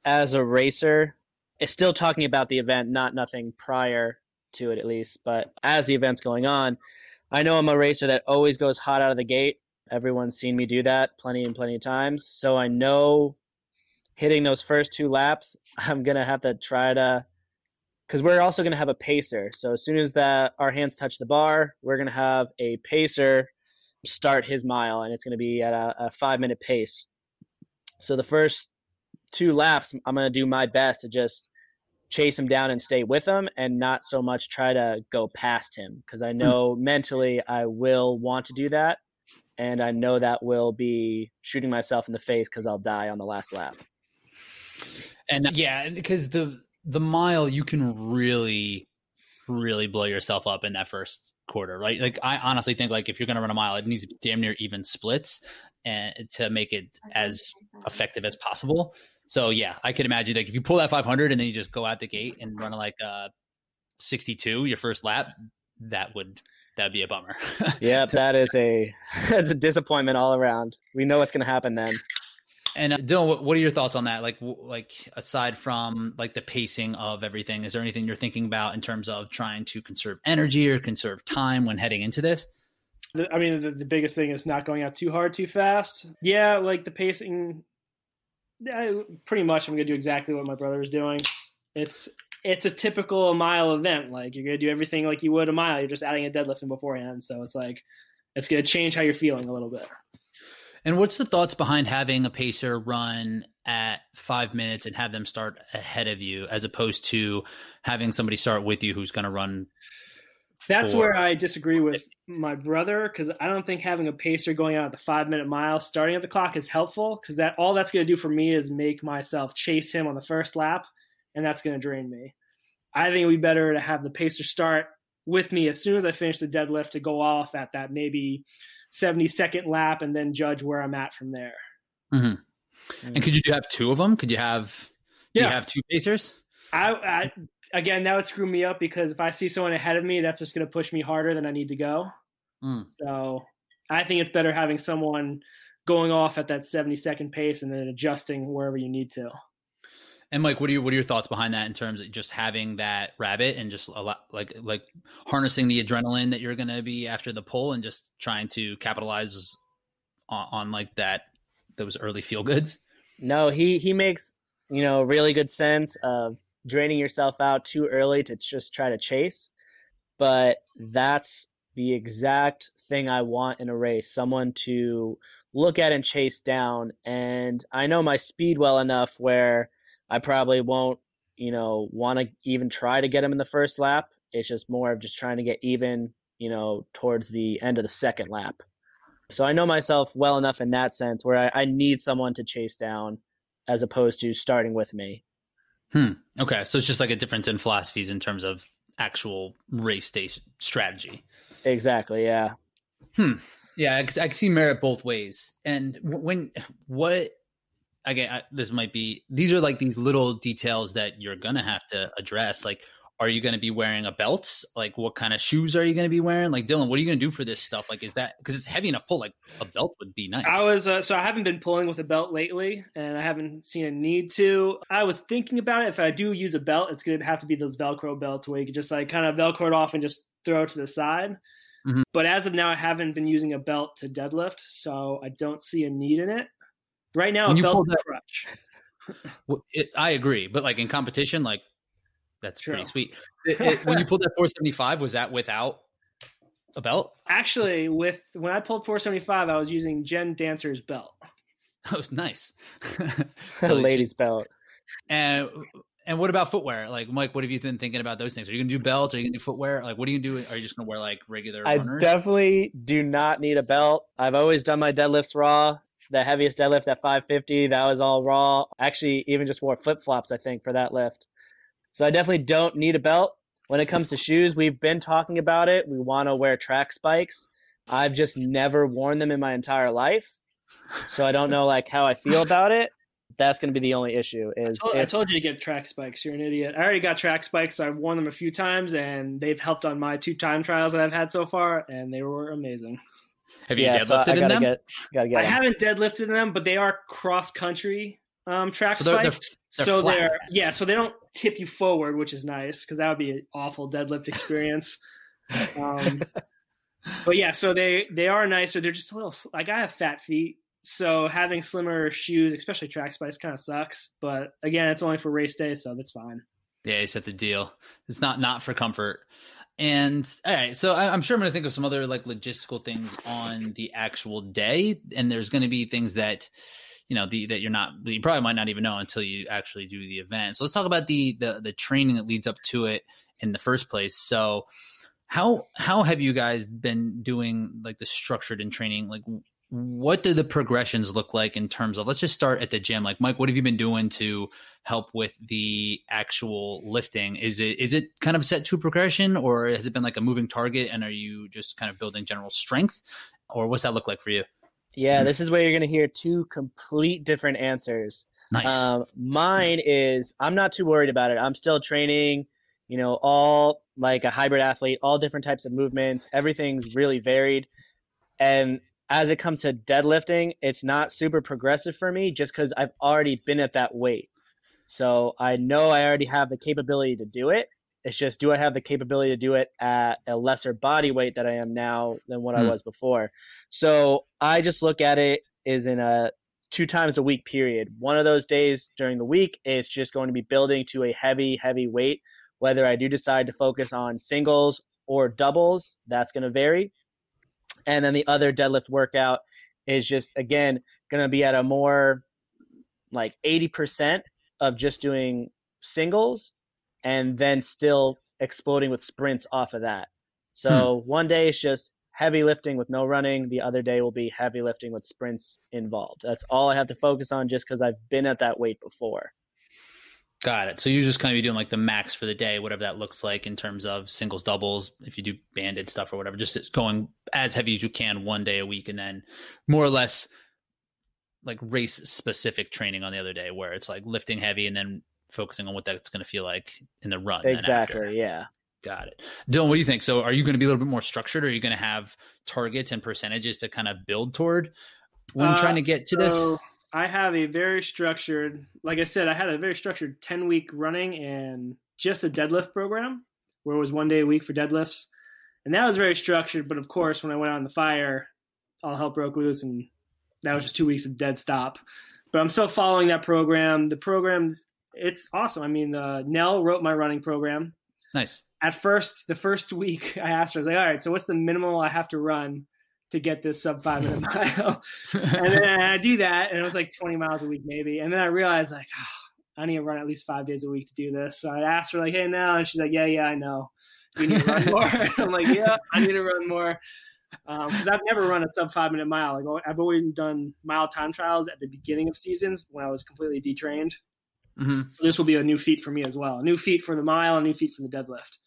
As a racer, it's still talking about the event, not nothing prior to it at least, but as the event's going on, I know I'm a racer that always goes hot out of the gate. Everyone's seen me do that plenty and plenty of times. So I know hitting those first two laps, I'm going to have to try to because we're also going to have a pacer. So as soon as that our hands touch the bar, we're going to have a pacer start his mile, and it's going to be at a, a five minute pace. So the first two laps, I'm going to do my best to just chase him down and stay with him, and not so much try to go past him because I hmm. know mentally I will want to do that, and I know that will be shooting myself in the face because I'll die on the last lap. And yeah, because the the mile you can really really blow yourself up in that first quarter, right? Like I honestly think like if you're going to run a mile, it needs damn near even splits and to make it as effective as possible. So yeah, I can imagine like if you pull that 500 and then you just go out the gate and run like uh 62 your first lap, that would that'd be a bummer. yeah, that is a that's a disappointment all around. We know what's going to happen then. And uh, Dylan, what, what are your thoughts on that? Like, like aside from like the pacing of everything, is there anything you're thinking about in terms of trying to conserve energy or conserve time when heading into this? I mean, the, the biggest thing is not going out too hard too fast. Yeah, like the pacing. I, pretty much, I'm gonna do exactly what my brother is doing. It's it's a typical mile event. Like you're gonna do everything like you would a mile. You're just adding a deadlift in beforehand. So it's like it's gonna change how you're feeling a little bit. And what's the thoughts behind having a pacer run at five minutes and have them start ahead of you, as opposed to having somebody start with you who's going to run? That's where I disagree with my brother because I don't think having a pacer going out at the five minute mile starting at the clock is helpful because that all that's going to do for me is make myself chase him on the first lap, and that's going to drain me. I think it would be better to have the pacer start with me as soon as I finish the deadlift to go off at that maybe 70 second lap and then judge where I'm at from there. Mm-hmm. And could you have two of them? Could you have? Do yeah. you have two pacers? I, I again that would screw me up because if I see someone ahead of me, that's just going to push me harder than I need to go. Mm. So I think it's better having someone going off at that 70 second pace and then adjusting wherever you need to. And Mike, what are your what are your thoughts behind that in terms of just having that rabbit and just a lot, like like harnessing the adrenaline that you're going to be after the pull and just trying to capitalize on, on like that those early feel goods? No, he he makes you know really good sense of draining yourself out too early to just try to chase, but that's the exact thing I want in a race someone to look at and chase down. And I know my speed well enough where I probably won't, you know, want to even try to get him in the first lap. It's just more of just trying to get even, you know, towards the end of the second lap. So I know myself well enough in that sense where I, I need someone to chase down as opposed to starting with me. Hmm. Okay. So it's just like a difference in philosophies in terms of actual race day strategy. Exactly. Yeah. Hmm. Yeah. I, I can see merit both ways. And when, what, again, I, this might be these are like these little details that you're gonna have to address. Like, are you going to be wearing a belt? Like, what kind of shoes are you going to be wearing? Like, Dylan, what are you going to do for this stuff? Like, is that because it's heavy enough pull? Like, a belt would be nice. I was uh, so I haven't been pulling with a belt lately, and I haven't seen a need to. I was thinking about it. If I do use a belt, it's going to have to be those Velcro belts where you can just like kind of Velcro it off and just throw it to the side. Mm-hmm. But as of now, I haven't been using a belt to deadlift, so I don't see a need in it. Right now, when you pull that, crutch. well, it, I agree, but like in competition, like that's True. pretty sweet. It, it, when you pulled that 475, was that without a belt? Actually, with when I pulled 475, I was using Jen Dancer's belt. That was nice. so ladies' belt. And and what about footwear? Like Mike, what have you been thinking about those things? Are you gonna do belts? Are you gonna do footwear? Like, what are you gonna do? Are you just gonna wear like regular? I runners? definitely do not need a belt. I've always done my deadlifts raw the heaviest deadlift at 550. That was all raw. Actually, even just wore flip flops, I think, for that lift. So I definitely don't need a belt. When it comes to shoes, we've been talking about it. We want to wear track spikes. I've just never worn them in my entire life. So I don't know like how I feel about it. That's going to be the only issue. Is I told, if, I told you to get track spikes. You're an idiot. I already got track spikes. I've worn them a few times, and they've helped on my two time trials that I've had so far, and they were amazing. Have you yeah, deadlifted so in them? Get, gotta get I them. haven't deadlifted in them, but they are cross country um, track so they're, spikes. They're, they're so flat. they're yeah, so they don't tip you forward, which is nice because that would be an awful deadlift experience. um, but yeah, so they they are nicer. They're just a little like I have fat feet, so having slimmer shoes, especially track spikes, kind of sucks. But again, it's only for race day, so that's fine. Yeah, you set the deal. It's not not for comfort. And all right, so I, am sure I'm going to think of some other like logistical things on the actual day, and there's going to be things that you know the that you're not you probably might not even know until you actually do the event. So let's talk about the the the training that leads up to it in the first place. So how how have you guys been doing like the structured in training like what do the progressions look like in terms of let's just start at the gym like mike what have you been doing to help with the actual lifting is it is it kind of set to progression or has it been like a moving target and are you just kind of building general strength or what's that look like for you yeah this is where you're going to hear two complete different answers. Nice. Um, mine is i'm not too worried about it. I'm still training you know all like a hybrid athlete all different types of movements. Everything's really varied. And as it comes to deadlifting, it's not super progressive for me just because I've already been at that weight. So I know I already have the capability to do it. It's just do I have the capability to do it at a lesser body weight that I am now than what I Hmm. was before? So I just look at it is in a two times a week period. One of those days during the week is just going to be building to a heavy, heavy weight. Whether I do decide to focus on singles or doubles, that's going to vary. And then the other deadlift workout is just, again, going to be at a more like 80% of just doing singles and then still exploding with sprints off of that. So hmm. one day is just heavy lifting with no running. The other day will be heavy lifting with sprints involved. That's all I have to focus on just because I've been at that weight before. Got it. So you're just kind of doing like the max for the day, whatever that looks like in terms of singles, doubles, if you do banded stuff or whatever, just going as heavy as you can one day a week and then more or less like race specific training on the other day where it's like lifting heavy and then focusing on what that's going to feel like in the run. Exactly. Yeah. Got it. Dylan, what do you think? So are you going to be a little bit more structured or are you going to have targets and percentages to kind of build toward when Uh, trying to get to this? I have a very structured, like I said, I had a very structured 10 week running and just a deadlift program where it was one day a week for deadlifts. And that was very structured. But of course, when I went out in the fire, all hell broke loose and that was just two weeks of dead stop. But I'm still following that program. The program's, it's awesome. I mean, uh, Nell wrote my running program. Nice. At first, the first week, I asked her, I was like, all right, so what's the minimal I have to run to get this sub five minute mile? and then I do that, and it was like 20 miles a week, maybe. And then I realized, like, oh, I need to run at least five days a week to do this. So I asked her, like, hey, Nell. and she's like, yeah, yeah, I know. You need to run more. I'm like, yeah, I need to run more because I've never run a sub five minute mile. Like, I've always done mile time trials at the beginning of seasons when I was completely detrained. Hmm So this will be a new feat for me as well. A new feat for the mile, a new feat for the deadlift.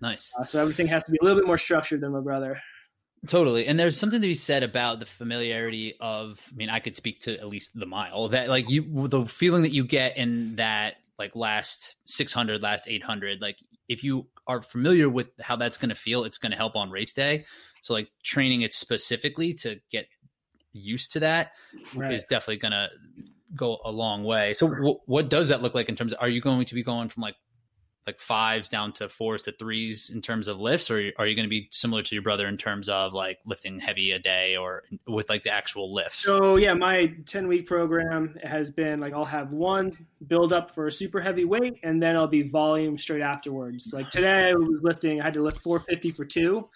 Nice. Uh, so everything has to be a little bit more structured than my brother. Totally. And there's something to be said about the familiarity of, I mean, I could speak to at least the mile that like you, the feeling that you get in that like last 600, last 800, like if you are familiar with how that's going to feel, it's going to help on race day. So like training it specifically to get used to that is Right. definitely going to go a long way. So w- what does that look like in terms of, are you going to be going from like, like fives down to fours to threes in terms of lifts, or are you going to be similar to your brother in terms of like lifting heavy a day or with like the actual lifts? So yeah, my 10 week program has been like I'll have one build up for a super heavy weight and then I'll be volume straight afterwards. Like today I was lifting, I had to lift 450 for two.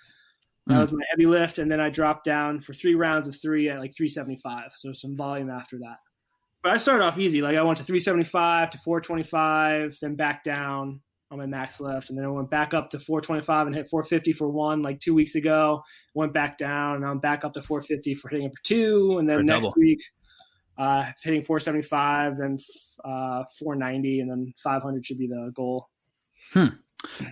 That Mm. was my heavy lift, and then I dropped down for three rounds of three at like 375. So some volume after that. But I started off easy. Like I went to 375 to 425, then back down on my max lift, and then I went back up to 425 and hit 450 for one like two weeks ago. Went back down, and I'm back up to 450 for hitting it for two, and then For next double. week uh, hitting 475, then uh, 490, and then 500 should be the goal. Hmm.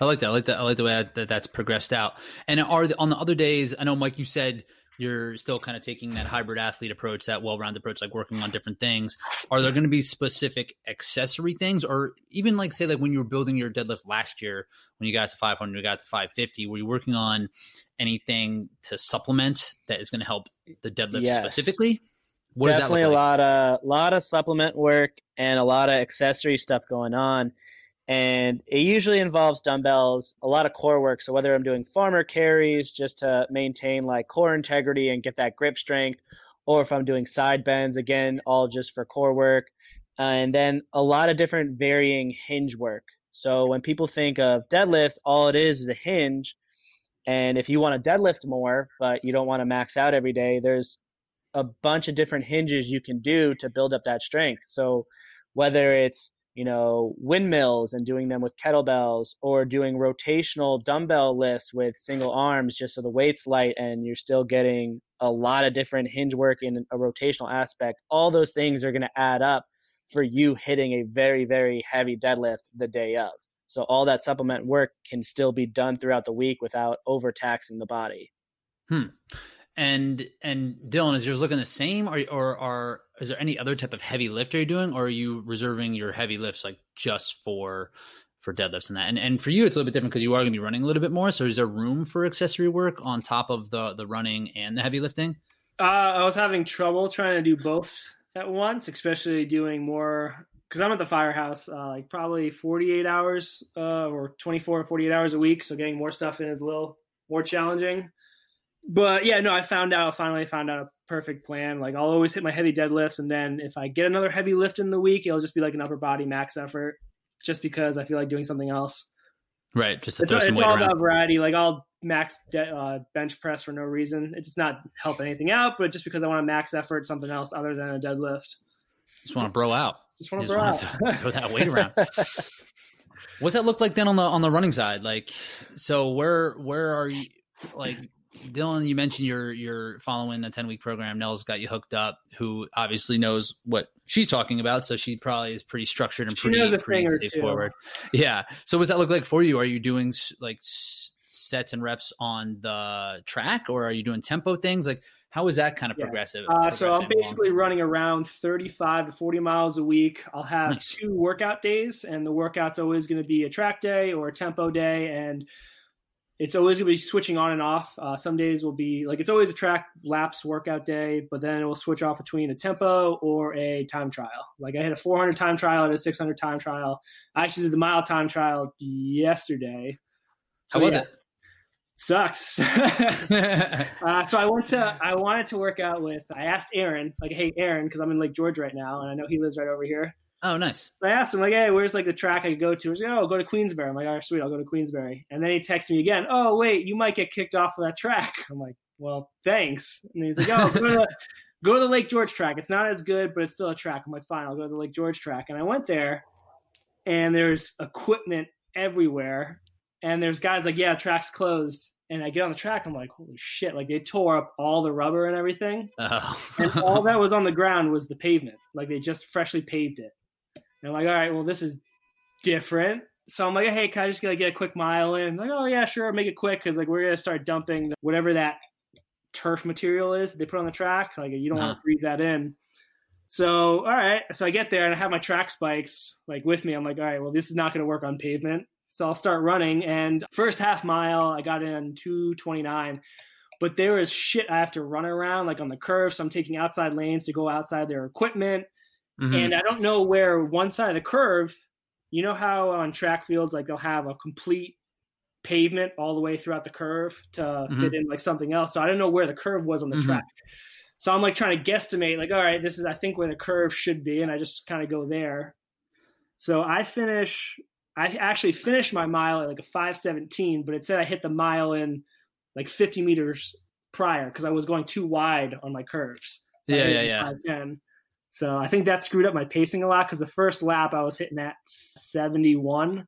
I like that. I like that. I like the way that that's progressed out. And are the, on the other days? I know, Mike, you said you're still kind of taking that hybrid athlete approach, that well-rounded approach, like working on different things. Are there going to be specific accessory things, or even like say like when you were building your deadlift last year, when you got to 500, you got to 550, were you working on anything to supplement that is going to help the deadlift Yes. specifically? What Definitely look a lot of lot of supplement work and a lot of accessory stuff going on. And it usually involves dumbbells, a lot of core work. So whether I'm doing farmer carries just to maintain like core integrity and get that grip strength, or if I'm doing side bends, again, all just for core work. Uh, and then a lot of different varying hinge work. So when people think of deadlifts, all it is is a hinge. And if you want to deadlift more, but you don't want to max out every day, there's a bunch of different hinges you can do to build up that strength. So whether it's you know windmills and doing them with kettlebells or doing rotational dumbbell lifts with single arms just so the weight's light and you're still getting a lot of different hinge work in a rotational aspect. All those things are going to add up for you hitting a very very heavy deadlift the day of. So all that supplement work can still be done throughout the week without overtaxing the body hmm. And and Dylan, is yours looking the same, or or are is there any other type of heavy lift are you doing, or are you reserving your heavy lifts like just for for deadlifts and that? And and for you, it's a little bit different because you are going to be running a little bit more. So is there room for accessory work on top of the the running and the heavy lifting? Uh, I was having trouble trying to do both at once, especially doing more because I'm at the firehouse, uh, like probably 48 hours uh, or 24 or 48 hours a week. So getting more stuff in is a little more challenging. But yeah, no, I found out finally found out a perfect plan. Like I'll always hit my heavy deadlifts, and then if I get another heavy lift in the week, it'll just be like an upper body max effort, just because I feel like doing something else. Right, just it's, it's all around. about variety. Like I'll max de- uh, bench press for no reason. It's not help anything out, but just because I want to max effort something else other than a deadlift. Just want to bro out. Just want to bro out. throw that weight around. What's that look like then on the on the running side? Like, so where where are you? Like, Dylan, you mentioned you're you're following a ten week program. Nell's got you hooked up. Who obviously knows what she's talking about, so she probably is pretty structured and pretty, pretty straightforward. Yeah. So, what's that look like for you? Are you doing like sets and reps on the track, or are you doing tempo things? Like, how is that kind of yeah. progressive? Uh, so I'm basically along? running around 35 to 40 miles a week. I'll have nice. two workout days, and the workout's always going to be a track day or a tempo day, and it's always going to be switching on and off. Uh, some days will be like it's always a track laps workout day, but then it will switch off between a tempo or a time trial. Like I had a 400 time trial and a 600 time trial. I actually did the mile time trial yesterday. So, How was yeah, it? Sucks. uh, so I went to I wanted to work out with. I asked Aaron like, hey Aaron, because I'm in Lake George right now, and I know he lives right over here. Oh, nice. So I asked him like, "Hey, where's like the track I could go to?" He's like, "Oh, go to Queensbury." I'm like, "All right, sweet, I'll go to Queensbury." And then he texts me again, "Oh, wait, you might get kicked off of that track." I'm like, "Well, thanks." And he's like, "Oh, go to the, go to the Lake George track. It's not as good, but it's still a track." I'm like, "Fine, I'll go to the Lake George track." And I went there, and there's equipment everywhere, and there's guys like, "Yeah, track's closed." And I get on the track, I'm like, holy shit! Like they tore up all the rubber and everything, oh. and all that was on the ground was the pavement. Like they just freshly paved it. And I'm like, all right, well, this is different. So I'm like, hey, can I just get, like, get a quick mile in? Like, oh yeah, sure, make it quick because like we're gonna start dumping whatever that turf material is they put on the track. Like you don't uh-huh. want to breathe that in. So all right, so I get there and I have my track spikes like with me. I'm like, all right, well, this is not going to work on pavement. So I'll start running. And first half mile, I got in 229. But there is shit I have to run around like on the curve. So I'm taking outside lanes to go outside their equipment. Mm-hmm. And I don't know where one side of the curve, you know how on track fields, like they'll have a complete pavement all the way throughout the curve to mm-hmm. fit in like something else. So I don't know where the curve was on the mm-hmm. track. So I'm like trying to guesstimate, like, all right, this is I think where the curve should be, and I just kind of go there. So I finish. I actually finished my mile at like a 517, but it said I hit the mile in like 50 meters prior because I was going too wide on my curves. So yeah, yeah, yeah. 510. So I think that screwed up my pacing a lot because the first lap I was hitting at 71,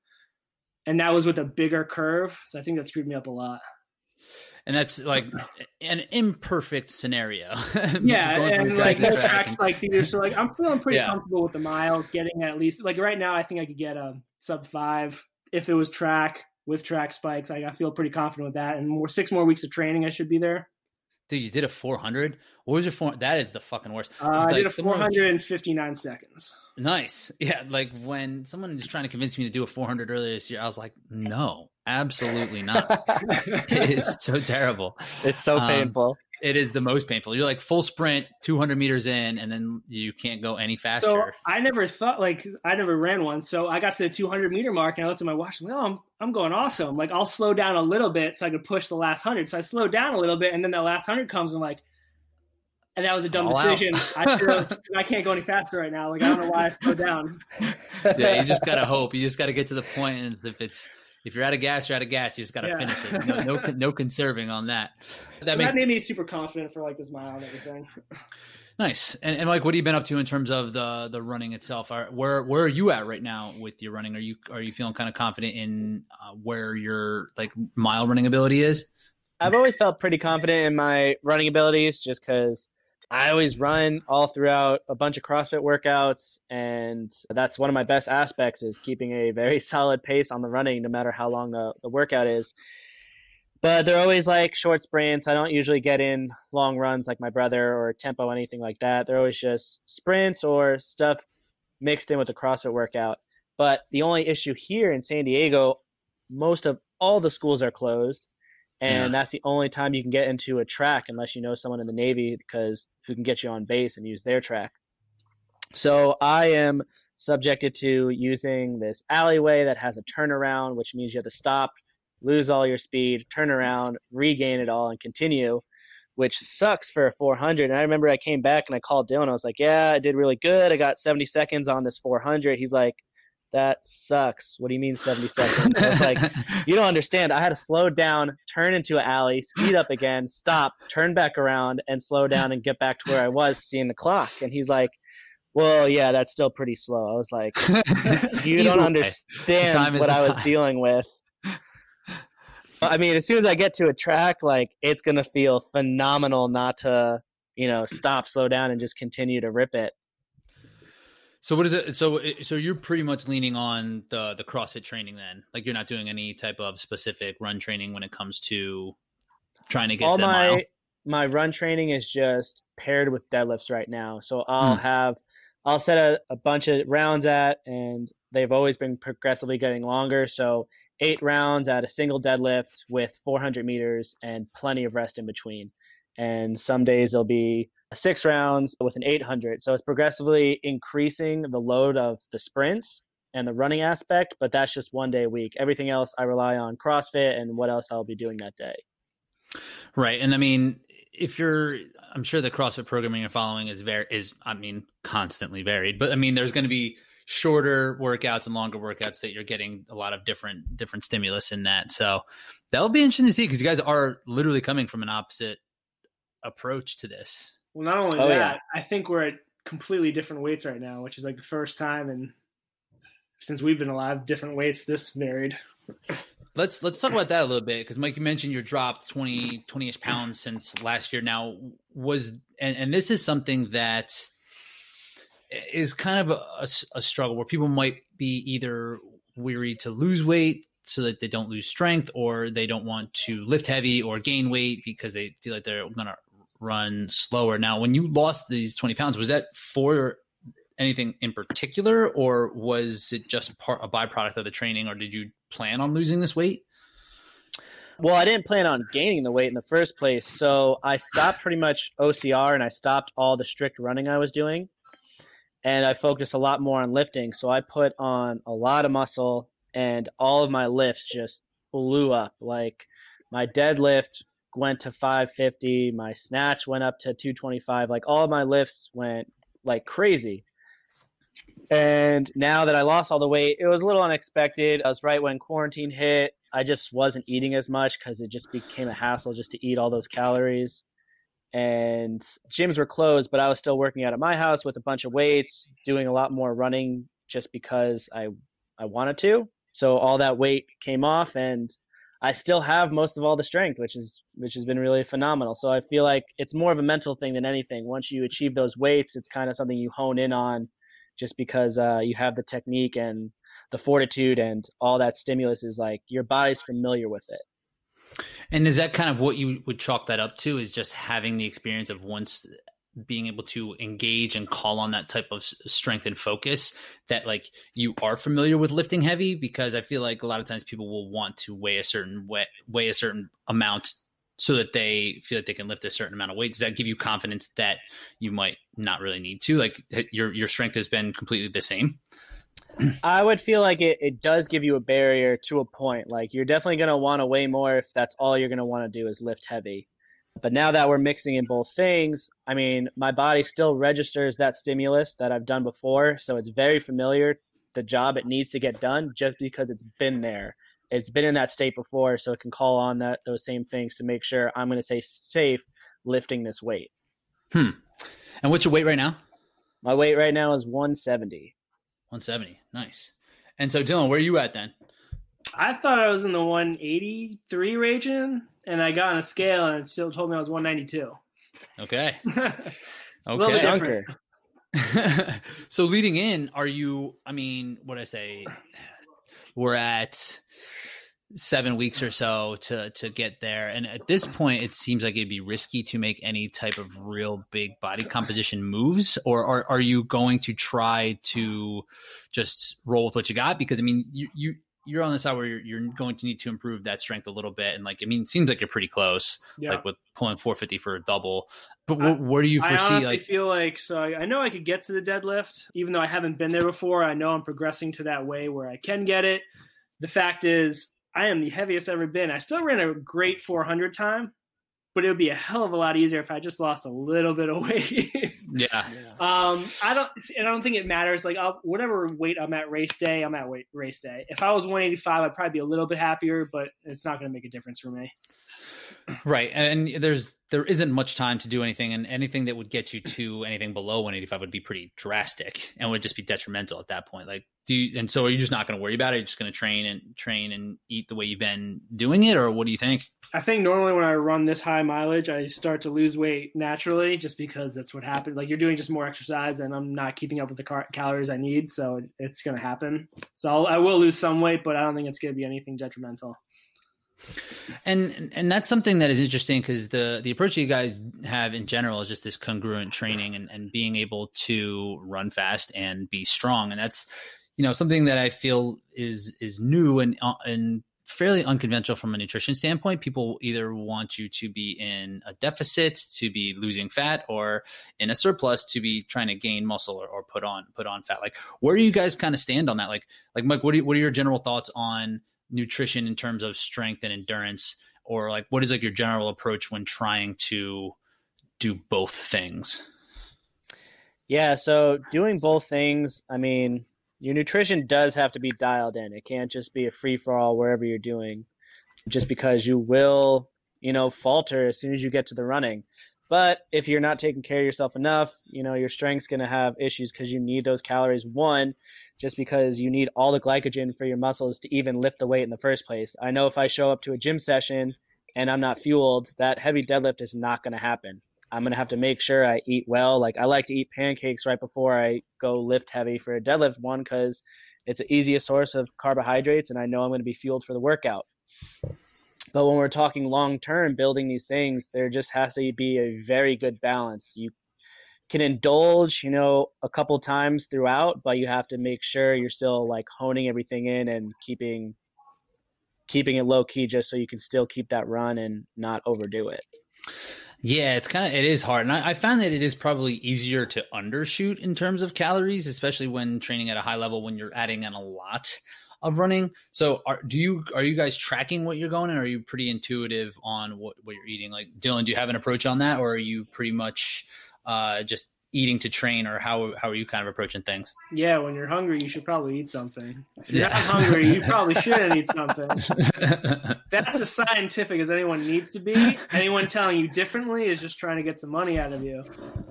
and that was with a bigger curve. So I think that screwed me up a lot. And that's like an imperfect scenario. yeah, and like no track spikes either. So like I'm feeling pretty yeah. comfortable with the mile, getting at least like right now I think I could get a sub five if it was track with track spikes. I, I feel pretty confident with that. And more six more weeks of training, I should be there. Dude, you did a 400. What was your four? That is the fucking worst. Uh, like, I did a 459 seconds. Nice. Yeah, like when someone is trying to convince me to do a 400 earlier this year, I was like, no, absolutely not. it is so terrible. It's so um, painful it is the most painful. You're like full sprint, 200 meters in, and then you can't go any faster. So I never thought like I never ran one. So I got to the 200 meter mark and I looked at my watch. Like, oh, I'm, I'm going awesome. Like I'll slow down a little bit so I could push the last hundred. So I slowed down a little bit, and then that last hundred comes. And I'm like, and that was a dumb All decision. I I can't go any faster right now. Like I don't know why I slowed down. yeah, you just gotta hope. You just gotta get to the point, and if it's if you're out of gas, you're out of gas. You just got to yeah. finish it. No, no, no, conserving on that. That, so makes, that made me super confident for like this mile and everything. Nice. And, and like, what have you been up to in terms of the the running itself? Are, where where are you at right now with your running? Are you are you feeling kind of confident in uh, where your like mile running ability is? I've always felt pretty confident in my running abilities, just because I always run all throughout a bunch of CrossFit workouts, and that's one of my best aspects is keeping a very solid pace on the running, no matter how long the, the workout is. But they're always like short sprints. I don't usually get in long runs like my brother or tempo, anything like that. They're always just sprints or stuff mixed in with the CrossFit workout. But the only issue here in San Diego, most of all the schools are closed and yeah. that's the only time you can get into a track unless you know someone in the Navy because who can get you on base and use their track. So I am subjected to using this alleyway that has a turnaround, which means you have to stop, lose all your speed, turn around, regain it all, and continue, which sucks for a 400. And I remember I came back and I called Dylan. I was like, "Yeah, I did really good. I got 70 seconds on this 400." He's like, "That sucks. What do you mean 70 seconds?" I was like, "You don't understand. I had to slow down, turn into an alley, speed up again, stop, turn back around, and slow down and get back to where I was, seeing the clock." And he's like. Well, yeah, that's still pretty slow. I was like, you don't understand what I was dealing with. I mean, as soon as I get to a track, like it's gonna feel phenomenal not to, you know, stop, slow down, and just continue to rip it. So what is it? So so you're pretty much leaning on the the CrossFit training then. Like you're not doing any type of specific run training when it comes to trying to get all to my mile. my run training is just paired with deadlifts right now. So I'll hmm. have I'll set a, a bunch of rounds at, and they've always been progressively getting longer. So eight rounds at a single deadlift with 400 meters and plenty of rest in between. And some days there'll be six rounds with an 800. So it's progressively increasing the load of the sprints and the running aspect, but that's just one day a week. Everything else I rely on CrossFit and what else I'll be doing that day. Right. And I mean, if you're I'm sure the CrossFit programming you're following is very is I mean constantly varied, but I mean there's going to be shorter workouts and longer workouts that you're getting a lot of different different stimulus in that. So that'll be interesting to see because you guys are literally coming from an opposite approach to this. Well, not only oh, that, yeah. I think we're at completely different weights right now, which is like the first time and since we've been alive, different weights this varied. Let's let's talk about that a little bit because Mike, you mentioned you dropped 20 20 ish pounds since last year. Now was and, and this is something that is kind of a, a, struggle where people might be either weary to lose weight so that they don't lose strength, or they don't want to lift heavy or gain weight because they feel like they're going to run slower. Now, when you lost these 20 pounds, was that for anything in particular, or was it just part a byproduct of the training, or did you plan on losing this weight? Well, I didn't plan on gaining the weight in the first place, so I stopped pretty much OCR and I stopped all the strict running I was doing, and I focused a lot more on lifting. So I put on a lot of muscle, and all of my lifts just blew up. Like my deadlift went to 550, my snatch went up to 225. Like all my lifts went like crazy. And now that I lost all the weight, it was a little unexpected. I was right when quarantine hit. I just wasn't eating as much because it just became a hassle just to eat all those calories. And gyms were closed, but I was still working out at my house with a bunch of weights, doing a lot more running just because I I wanted to. So all that weight came off, and I still have most of all the strength, which is which has been really phenomenal. So I feel like it's more of a mental thing than anything. Once you achieve those weights, it's kind of something you hone in on just because uh, you have the technique and the fortitude and all that stimulus is like your body's familiar with it. And is that kind of what you would chalk that up to? Is just having the experience of once being able to engage and call on that type of strength and focus that like you are familiar with lifting heavy because i feel like a lot of times people will want to weigh a certain way, weigh a certain amount so that they feel like they can lift a certain amount of weight? Does that give you confidence that you might not really need to? Like your your strength has been completely the same. I would feel like it, it does give you a barrier to a point. Like you're definitely going to want to weigh more if that's all you're going to want to do is lift heavy. But now that we're mixing in both things, I mean, my body still registers that stimulus that I've done before. So it's very familiar, the job it needs to get done just because it's been there it's been in that state before, so it can call on that those same things to make sure I'm going to stay safe lifting this weight. Hmm. And what's your weight right now? My weight right now is 170. 170. Nice. And so, Dylan, where are you at then? I thought I was in the 183 region, and I got on a scale and it still told me I was 192. Okay. okay. so leading in, are you? I mean, what I say? we're at seven weeks or so to to get there and at this point it seems like it'd be risky to make any type of real big body composition moves or are, are you going to try to just roll with what you got because i mean you, you you're on the side where you're, you're going to need to improve that strength a little bit, and like I mean, it seems like you're pretty close, Yeah. like with pulling 450 for a double. But I- what, where do you I foresee? honestly Like, feel like so I, I know I could get to the deadlift, even though I haven't been there before. I know I'm progressing to that way where I can get it. The fact is, I am the heaviest I've ever been. I still ran a great 400 time, but it would be a hell of a lot easier if I just lost a little bit of weight. Yeah, Um, I don't, and I don't think it matters. Like, I'll, whatever weight I'm at race day, I'm at weight race day. If I was 185, I'd probably be a little bit happier, but it's not going to make a difference for me. Right. And there's there isn't much time to do anything, and anything that would get you to anything below 185 would be pretty drastic and would just be detrimental at that point. Like, do you? And so, are you just not going to worry about it? You're just going to train and train and eat the way you've been doing it, or what do you think? I think normally when I run this high mileage, I start to lose weight naturally, just because that's what happens. Like you're doing just more exercise, and I'm not keeping up with the car- calories I need, so it's going to happen. So I'll, I will lose some weight, but I don't think it's going to be anything detrimental. And and that's something that is interesting because the the approach you guys have in general is just this congruent training and, and being able to run fast and be strong, and that's you know something that I feel is is new and uh, and fairly unconventional from a nutrition standpoint. People either want you to be in a deficit to be losing fat, or in a surplus to be trying to gain muscle or, or put on put on fat. Like where do you guys kind of stand on that? Like like Mike, what do you, what are your general thoughts on nutrition in terms of strength and endurance or like what is like your general approach when trying to do both things Yeah, so doing both things, I mean, your nutrition does have to be dialed in. It can't just be a free for all wherever you're doing, just because you will, you know, falter as soon as you get to the running. But if you're not taking care of yourself enough, you know, your strength's going to have issues because you need those calories. One, just because you need all the glycogen for your muscles to even lift the weight in the first place. I know if I show up to a gym session and I'm not fueled, that heavy deadlift is not going to happen. I'm gonna have to make sure I eat well. Like I like to eat pancakes right before I go lift heavy for a deadlift one because it's the easiest source of carbohydrates, and I know I'm gonna be fueled for the workout. But when we're talking long term building these things, there just has to be a very good balance. You can indulge, you know, a couple times throughout, but you have to make sure you're still like honing everything in and keeping keeping it low key just so you can still keep that run and not overdo it. yeah it's kind of it is hard and I, I found that it is probably easier to undershoot in terms of calories especially when training at a high level when you're adding in a lot of running so are do you are you guys tracking what you're going and are you pretty intuitive on what, what you're eating like dylan do you have an approach on that or are you pretty much uh, just eating to train or how how are you kind of approaching things Yeah, when you're hungry, you should probably eat something. If you're Yeah. not hungry, you probably shouldn't eat something. That's as scientific as anyone needs to be. Anyone telling you differently is just trying to get some money out of you.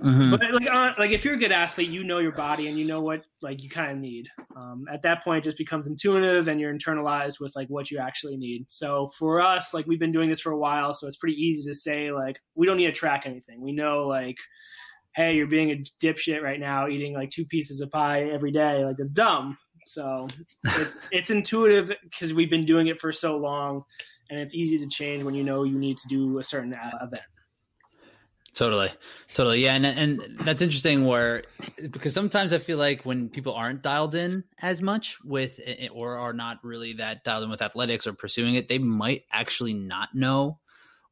Mhm. But like, uh, like if you're a good athlete, you know your body and you know what like you kind of need. Um, at that point, it just becomes intuitive and you're internalized with like what you actually need. So for us, like we've been doing this for a while, so it's pretty easy to say like we don't need to track anything. We know like, hey, you're being a dipshit right now, eating like two pieces of pie every day. Like it's dumb. So it's it's intuitive because we've been doing it for so long, and it's easy to change when you know you need to do a certain uh, event. Totally, totally, yeah, and and that's interesting. Where because sometimes I feel like when people aren't dialed in as much with or are not really that dialed in with athletics or pursuing it, they might actually not know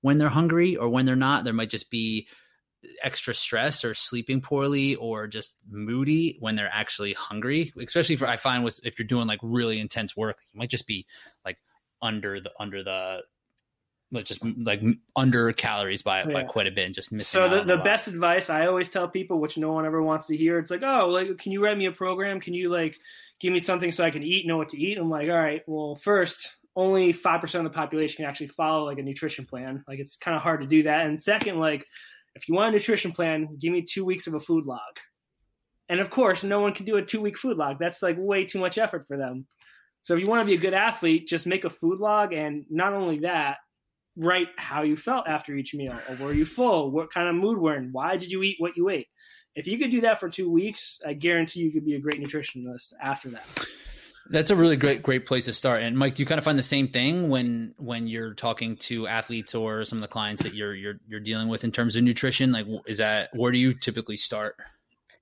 when they're hungry or when they're not. There might just be extra stress or sleeping poorly or just moody when they're actually hungry. Especially for I find with if you're doing like really intense work, you might just be like under the under the like just like under calories by by quite a bit and just missing. So the, the lot. best advice I always tell people, which no one ever wants to hear, it's like, oh, like, can you write me a program? Can you like give me something so I can eat, know what to eat? I'm like, all right, well, first, only five percent of the population can actually follow like a nutrition plan. Like, it's kind of hard to do that. And second, like, if you want a nutrition plan, give me two weeks of a food log. And of course, no one can do a two week food log. That's like way too much effort for them. So if you want to be a good athlete, just make a food log, and not only that, write how you felt after each meal. Or were you full? What kind of mood were in? Why did you eat what you ate? If you could do that for two weeks, I guarantee you could be a great nutritionist after that. That's a really great great place to start. And Mike, do you kind of find the same thing when when you're talking to athletes or some of the clients that you're you're you're dealing with in terms of nutrition? Like, is that where do you typically start?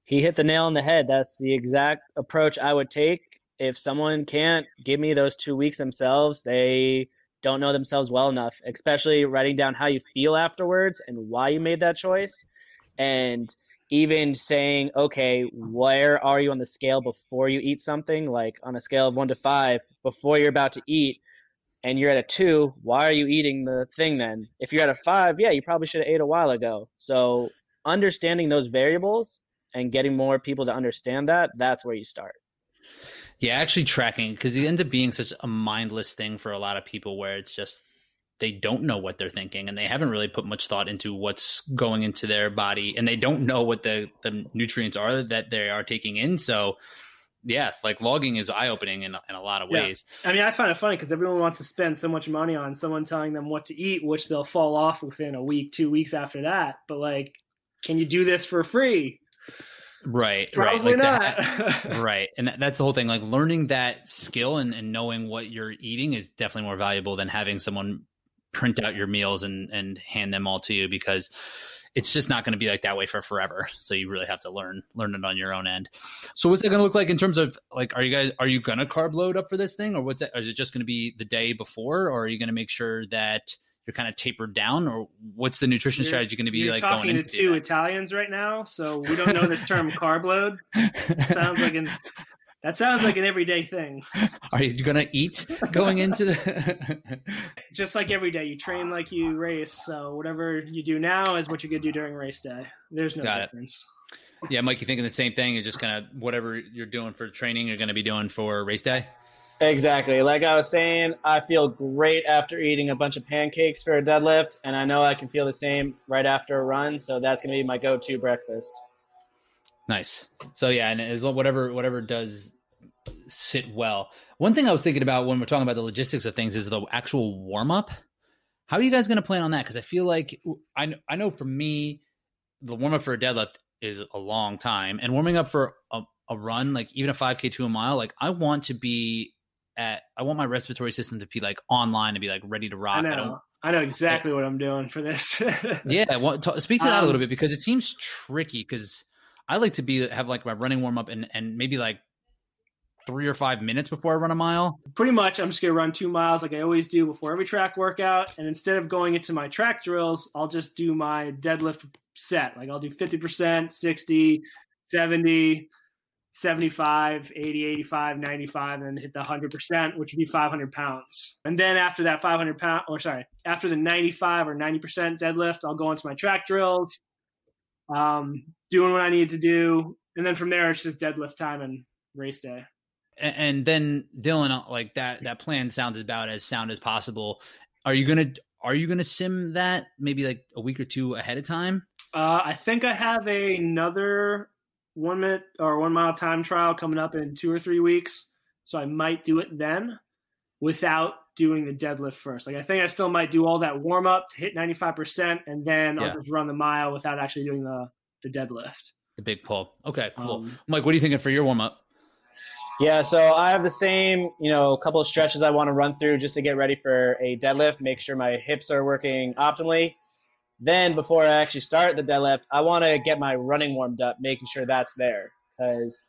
He hit the nail on the head. That's the exact approach I would take. if someone can't give me those two weeks themselves, they don't know themselves well enough, especially writing down how you feel afterwards and why you made that choice. And even saying, okay, where are you on the scale before you eat something? Like on a scale of one to five, before you're about to eat, and you're at a two, why are you eating the thing then? If you're at a five, yeah, you probably should have ate a while ago. So understanding those variables and getting more people to understand that, that's where you start. Yeah, actually tracking because it ends up being such a mindless thing for a lot of people where it's just they don't know what they're thinking and they haven't really put much thought into what's going into their body and they don't know what the, the nutrients are that they are taking in. So yeah, like logging is eye opening in, in a lot of ways. Yeah. I mean, I find it funny because everyone wants to spend so much money on someone telling them what to eat, which they'll fall off within a week, two weeks after that. But like, can you do this for free? Right, Probably right, like not. That, right, and that's the whole thing. Like learning that skill and, and knowing what you're eating is definitely more valuable than having someone print out your meals and and hand them all to you because it's just not going to be like that way for forever. So you really have to learn learn it on your own end. So what's it going to look like in terms of like are you guys are you going to carb load up for this thing or what's it? Is it just going to be the day before or are you going to make sure that you're kind of tapered down or what's the nutrition You're- strategy going to be You're like talking going to two that? Italians right now, so we don't know this term carb load. Sounds like an that sounds like an everyday thing. Are you going to eat going into the Just like every day, you train like you race. So whatever you do now is what you're gonna do during race day. There's no Got it. difference. Yeah, Mike, you thinking the same thing? You're just kind of whatever you're doing for training, you're going to be doing for race day. Exactly. Like I was saying, I feel great after eating a bunch of pancakes for a deadlift, and I know I can feel the same right after a run. So that's going to be my go to breakfast. Nice. So yeah, and as lo- whatever whatever does sit well. One thing I was thinking about when we're talking about the logistics of things is the actual warm up. How are you guys going to plan on that? Because I feel like I I know for me, the warm up for a deadlift is a long time, and warming up for a, a run, like even a five k to a mile, like I want to be at I want my respiratory system to be like online and be like ready to rock. I I don't know. I know exactly what I'm doing for this. yeah well, t- speak to that a Um, little bit because it seems tricky because i like to be have like my running warm up and and maybe like three or five minutes before i run a mile Pretty much, I'm just gonna run two miles like I always do before every track workout, and instead of going into my track drills, I'll just do my deadlift set. Like I'll do 50%, 60, 70, 75, 80, 85, 95, and then hit the 100%, which would be 500 pounds. And then after that 500 pound, or sorry, after the 95 or 90% deadlift, I'll go into my track drills, um, doing what I need to do. And then from there, it's just deadlift time and race day. And, then dylan uh, like that that plan sounds about as sound as possible are you gonna are you gonna sim that maybe like a week or two ahead of time Uh, I think I have another one minute or one mile time trial coming up in two or three weeks. So I might do it then without doing the deadlift first. Like I think I still might do all that warm up to hit 95% and then Yeah. I'll just run the mile without actually doing the, the deadlift. the big pull okay cool Um, mike what are you thinking for your warm up Yeah, so I have the same, you know, couple of stretches I want to run through just to get ready for a deadlift, make sure my hips are working optimally. Then before I actually start the deadlift, I want to get my running warmed up, making sure that's there because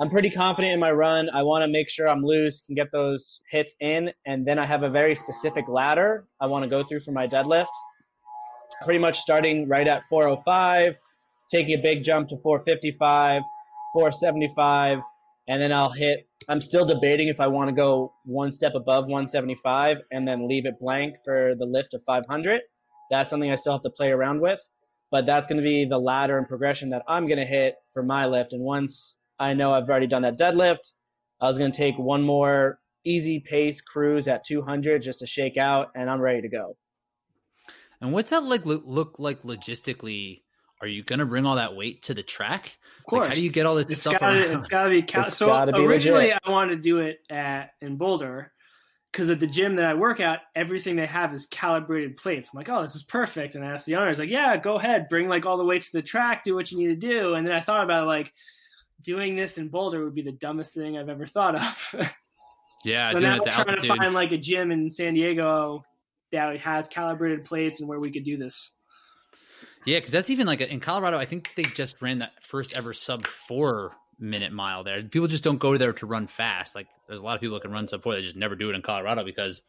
I'm pretty confident in my run. I want to make sure I'm loose, can get those hits in, and then I have a very specific ladder I want to go through for my deadlift. Pretty much starting right at 405, taking a big jump to 455, 475, and then I'll hit. I'm still debating if I want to go one step above 175 and then leave it blank for the lift of 500. That's something I still have to play around with, but that's going to be the ladder and progression that I'm going to hit for my lift. And once I know I've already done that deadlift, I was going to take one more easy pace cruise at 200 just to shake out, and I'm ready to go. and what's that like look like logistically are you gonna bring all that weight to the track Of course. Like, how do you get all this it's stuff gotta, it's gotta be cal- It's so be originally legit. I wanted to do it at in Boulder because at the gym that I work at, everything they have is calibrated plates. I'm like, oh, this is perfect. And I asked the owners, like, yeah, go ahead, bring like all the weights to the track, do what you need to do. And then I thought about it, like doing this in Boulder would be the dumbest thing I've ever thought of. yeah, so doing now it I'm the trying to find like a gym in San Diego that has calibrated plates and where we could do this. Yeah, because that's even like in Colorado. I think they just ran that first ever sub four minute mile there. People just don't go there to run fast. Like there's a lot of people that can run sub four. They just never do it in Colorado because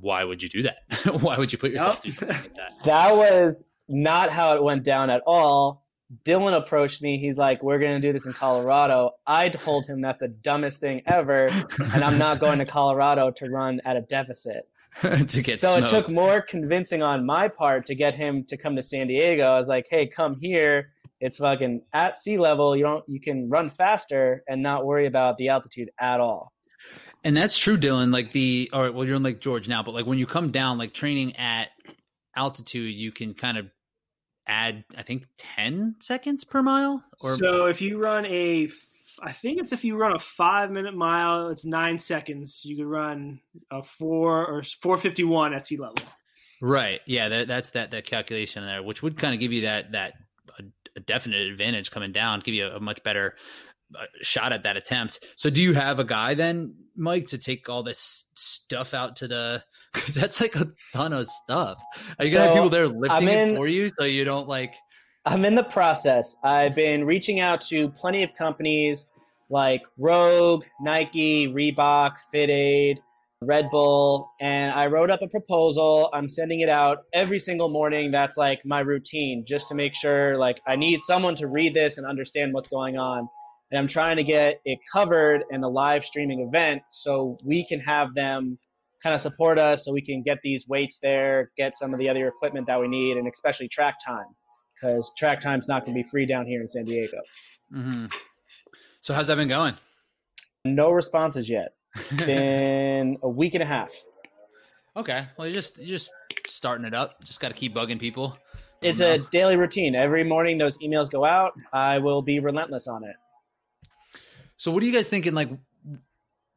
why would you do that? why would you put yourself Yep. through like that? That was not how it went down at all. Dylan approached me. He's like, "We're gonna do this in Colorado." I told him that's the dumbest thing ever, and I'm not going to Colorado to run at a deficit. to get so smoked. it took more convincing on my part to get him to come to San Diego. I was like, "Hey, come here. It's fucking at sea level. You don't. You can run faster and not worry about the altitude at all." And that's true, Dylan. Like the, all right well, you're in Lake George now, but like when you come down, like training at altitude, you can kind of add, I think, 10 seconds per mile or so if you run a, f- I think it's if you run a five minute mile, it's nine seconds. You could run a four or four fifty one at sea level. right. Yeah. That, that's that, that calculation there, which would kind of give you that, that a, a definite advantage coming down, give you a, a much better uh, shot at that attempt. So do you have a guy then, Mike, to take all this stuff out to the, cause that's like a ton of stuff. Are you gonna have people there lifting I'm it for you so you don't like, I'm in the process. I've been reaching out to plenty of companies like Rogue, Nike, Reebok, FitAid, Red Bull, and I wrote up a proposal. I'm sending it out every single morning. That's like my routine just to make sure like I need someone to read this and understand what's going on. And I'm trying to get it covered in a live streaming event so we can have them kind of support us so we can get these weights there, get some of the other equipment that we need, and especially track time because track time's not going to be free down here in San Diego. hmm so how's that been going? No responses yet. It's been a week and a half. Okay. Well, you're just you're just starting it up. Just got to keep bugging people. It's a daily routine. Every morning those emails go out. I will be relentless on it. So, what are you guys thinking? Like,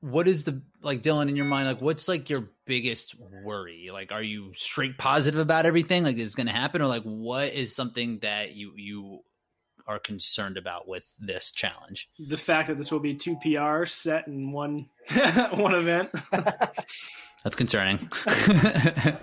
what is the like Dylan in your mind? Like, what's like your biggest worry? Like, are you straight positive about everything? Like, is going to happen, or like, what is something that you you are concerned about with this challenge? The fact that this will be two PR set in one one event. That's concerning.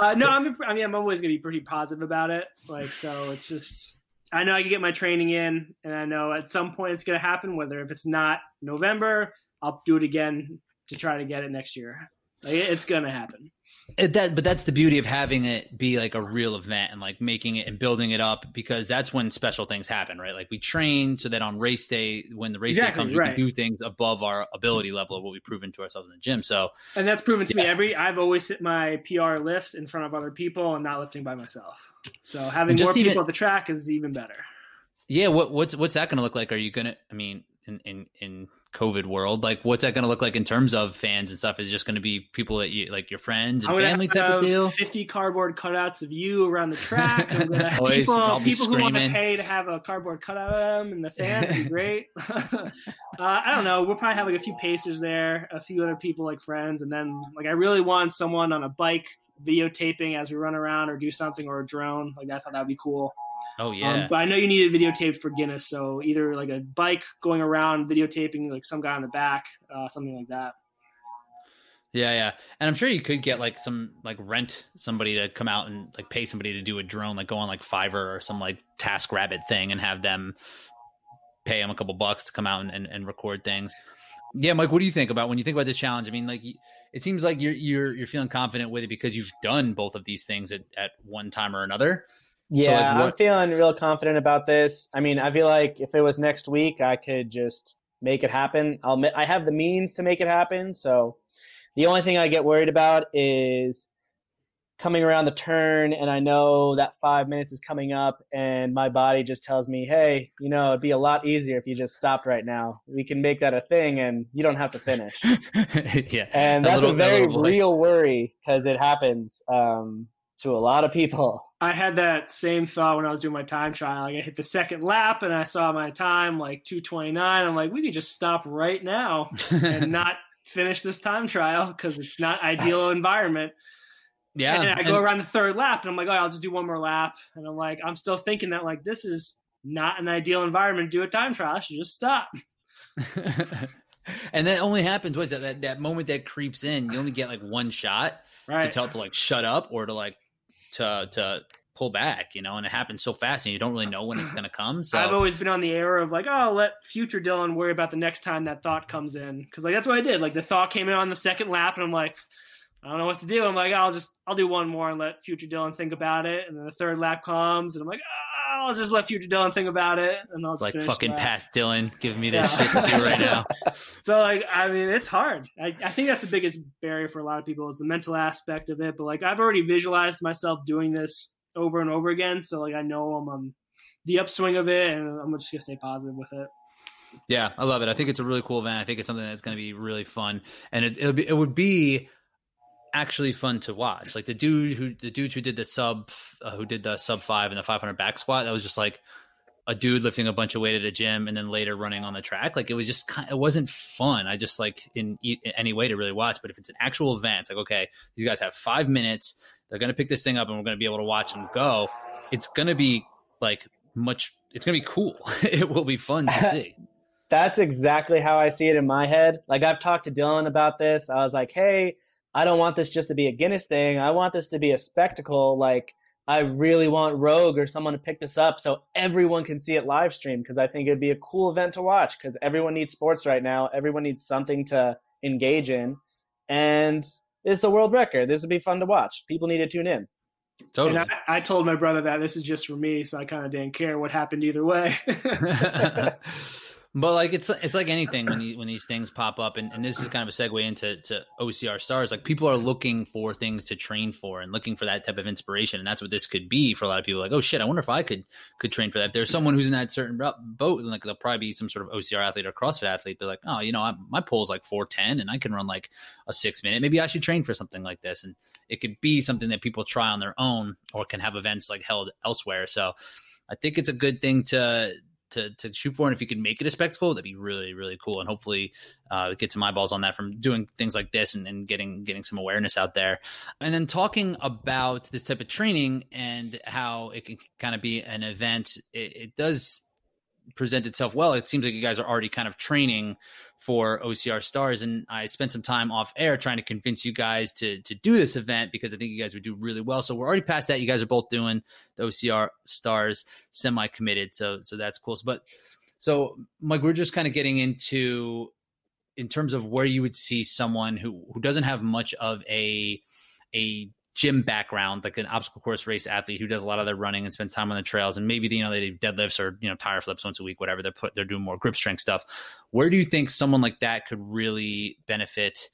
Uh, no, I'm. I mean, I'm always gonna be pretty positive about it. Like, so it's just. I know I can get my training in, and I know at some point it's gonna happen. Whether if it's not November, I'll do it again to try to get it next year. Like, it's gonna happen. It, that, but that's the beauty of having it be like a real event and like making it and building it up because that's when special things happen, right? Like we train so that on race day, when the race Exactly, day comes, we right. can do things above our ability level of what we've proven to ourselves in the gym. So And that's proven to me every. I've always hit my PR lifts in front of other people and not lifting by myself. So having more people at the track is even better. yeah, what what's what's that going to look like? Are you gonna? I mean, in in in COVID world, like what's that going to look like in terms of fans and stuff? Is it just going to be people that you like your friends and family type of deal? 50 cardboard cutouts of you around the track. I'm gonna have Always, people people who want to pay to have a cardboard cutout of them and the fans be great. uh, I don't know. We'll probably have like a few pacers there, a few other people like friends, and then like I really want someone on a bike videotaping as we run around or do something or a drone. Like I thought that'd be cool. Oh Um, yeah, but I know you need it videotaped for Guinness, so either like a bike going around videotaping like some guy on the back, uh, something like that. yeah, yeah. And I'm sure you could get like some like rent somebody to come out and like pay somebody to do a drone, like go on like Fiverr or some like Task Rabbit thing and have them pay them a couple bucks to come out and, and, and record things. Yeah, Mike, what do you think about when you think about this challenge? I mean, like it seems like you're you're you're feeling confident with it because you've done both of these things at, at one time or another. Yeah, like, I'm feeling real confident about this. I mean, I feel like if it was next week, I could just make it happen. I'll I have the means to make it happen. So the only thing I get worried about is coming around the turn and I know that 5 minutes is coming up and my body just tells me, "Hey, you know, it'd be a lot easier if you just stopped right now. We can make that a thing and you don't have to finish." yeah. And That that's little- a very voice. real worry because it happens um, to a lot of people. I had that same thought when I was doing my time trial. Like I hit the second lap and I saw my time like 229. I'm like, we could just stop right now and not finish this time trial because it's not ideal environment. yeah. and I go and- around the third lap and I'm like, oh, I'll just do one more lap. And I'm like, I'm still thinking that like this is not an ideal environment to do a time trial. I should just stop. and that only happens. What is that, that? That moment that creeps in, you only get like one shot to tell it to like shut up or to like to to pull back, you know, and it happens so fast and you don't really know when it's going to come. So I've always been on the era of like, oh, I'll let future Dylan worry about the next time that thought comes in. Cause like, that's what I did. Like the thought came in on the second lap and I'm like, I don't know what to do. I'm like, I'll just, I'll do one more and let future Dylan think about it. And then the third lap comes and I'm like, oh, I'll just let future Dylan think about it. And I'll it's like fucking that. past Dylan giving me this Yeah. shit to do right now. So like, I mean, it's hard. I, I think that's the biggest barrier for a lot of people is the mental aspect of it. But like, I've already visualized myself doing this over and over again. So like, I know I'm on the upswing of it, and I'm just gonna stay positive with it. Yeah, I love it. I think it's a really cool event. I think it's something that's going to be really fun, and it it'll be, it would be actually fun to watch. Like the dude who the dude who did the sub uh, who did the sub five and the 500 back squat. That was just like a dude lifting a bunch of weight at a gym and then later running on the track. Like it was just kind. It wasn't fun. I just like in, in any way to really watch. But if it's an actual event, it's like okay, these guys have five minutes. They're going to pick this thing up, and we're going to be able to watch them go. It's going to be like much. It's going to be cool. it will be fun to see. That's exactly how I see it in my head. Like I've talked to Dylan about this. I was like, "Hey, I don't want this just to be a Guinness thing. I want this to be a spectacle. Like I really want Rogue or someone to pick this up so everyone can see it live stream because I think it'd be a cool event to watch because everyone needs sports right now. Everyone needs something to engage in, and it's a world record. This would be fun to watch. People need to tune in. Totally. And I, I told my brother that this is just for me, so I kind of didn't care what happened either way. but like it's it's like anything when you, when these things pop up and, and this is kind of a segue into to OCR stars like people are looking for things to train for and looking for that type of inspiration and that's what this could be for a lot of people like oh shit I wonder if I could could train for that. There's someone who's in that certain boat like they'll probably be some sort of OCR athlete or CrossFit athlete they're like oh you know I, my is like 410 and I can run like a six minute maybe I should train for something like this and it could be something that people try on their own or can have events like held elsewhere. So I think it's a good thing to to to shoot for, and if you can make it a spectacle, that'd be really really cool, and hopefully uh, get some eyeballs on that from doing things like this and, and getting getting some awareness out there. And then talking about this type of training and how it can kind of be an event, it, it does present itself well. It seems like you guys are already kind of training for OCR stars, and I spent some time off air trying to convince you guys to to do this event because I think you guys would do really well. So we're already past that. You guys are both doing the OCR stars semi committed, so so that's cool. But so Mike, we're just kind of getting into in terms of where you would see someone who who doesn't have much of a a gym background, like an obstacle course race athlete who does a lot of their running and spends time on the trails, and maybe you know they do deadlifts or you know tire flips once a week, whatever. They're put they're doing more grip strength stuff. Where do you think someone like that could really benefit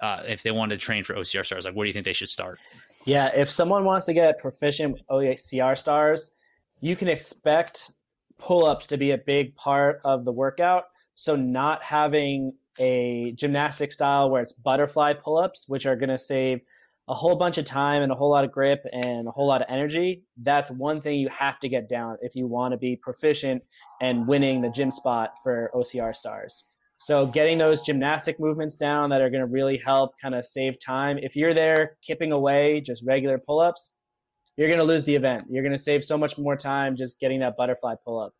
uh, if they wanted to train for OCR stars? Like, where do you think they should start? Yeah, if someone wants to get proficient with OCR stars, you can expect pull ups to be a big part of the workout. So, not having a gymnastic style where it's butterfly pull ups, which are going to save a whole bunch of time and a whole lot of grip and a whole lot of energy, that's one thing you have to get down if you want to be proficient and winning the gym spot for OCR stars. So getting those gymnastic movements down that are going to really help kind of save time. If you're there kipping away just regular pull-ups, you're going to lose the event. You're going to save so much more time just getting that butterfly pull-up.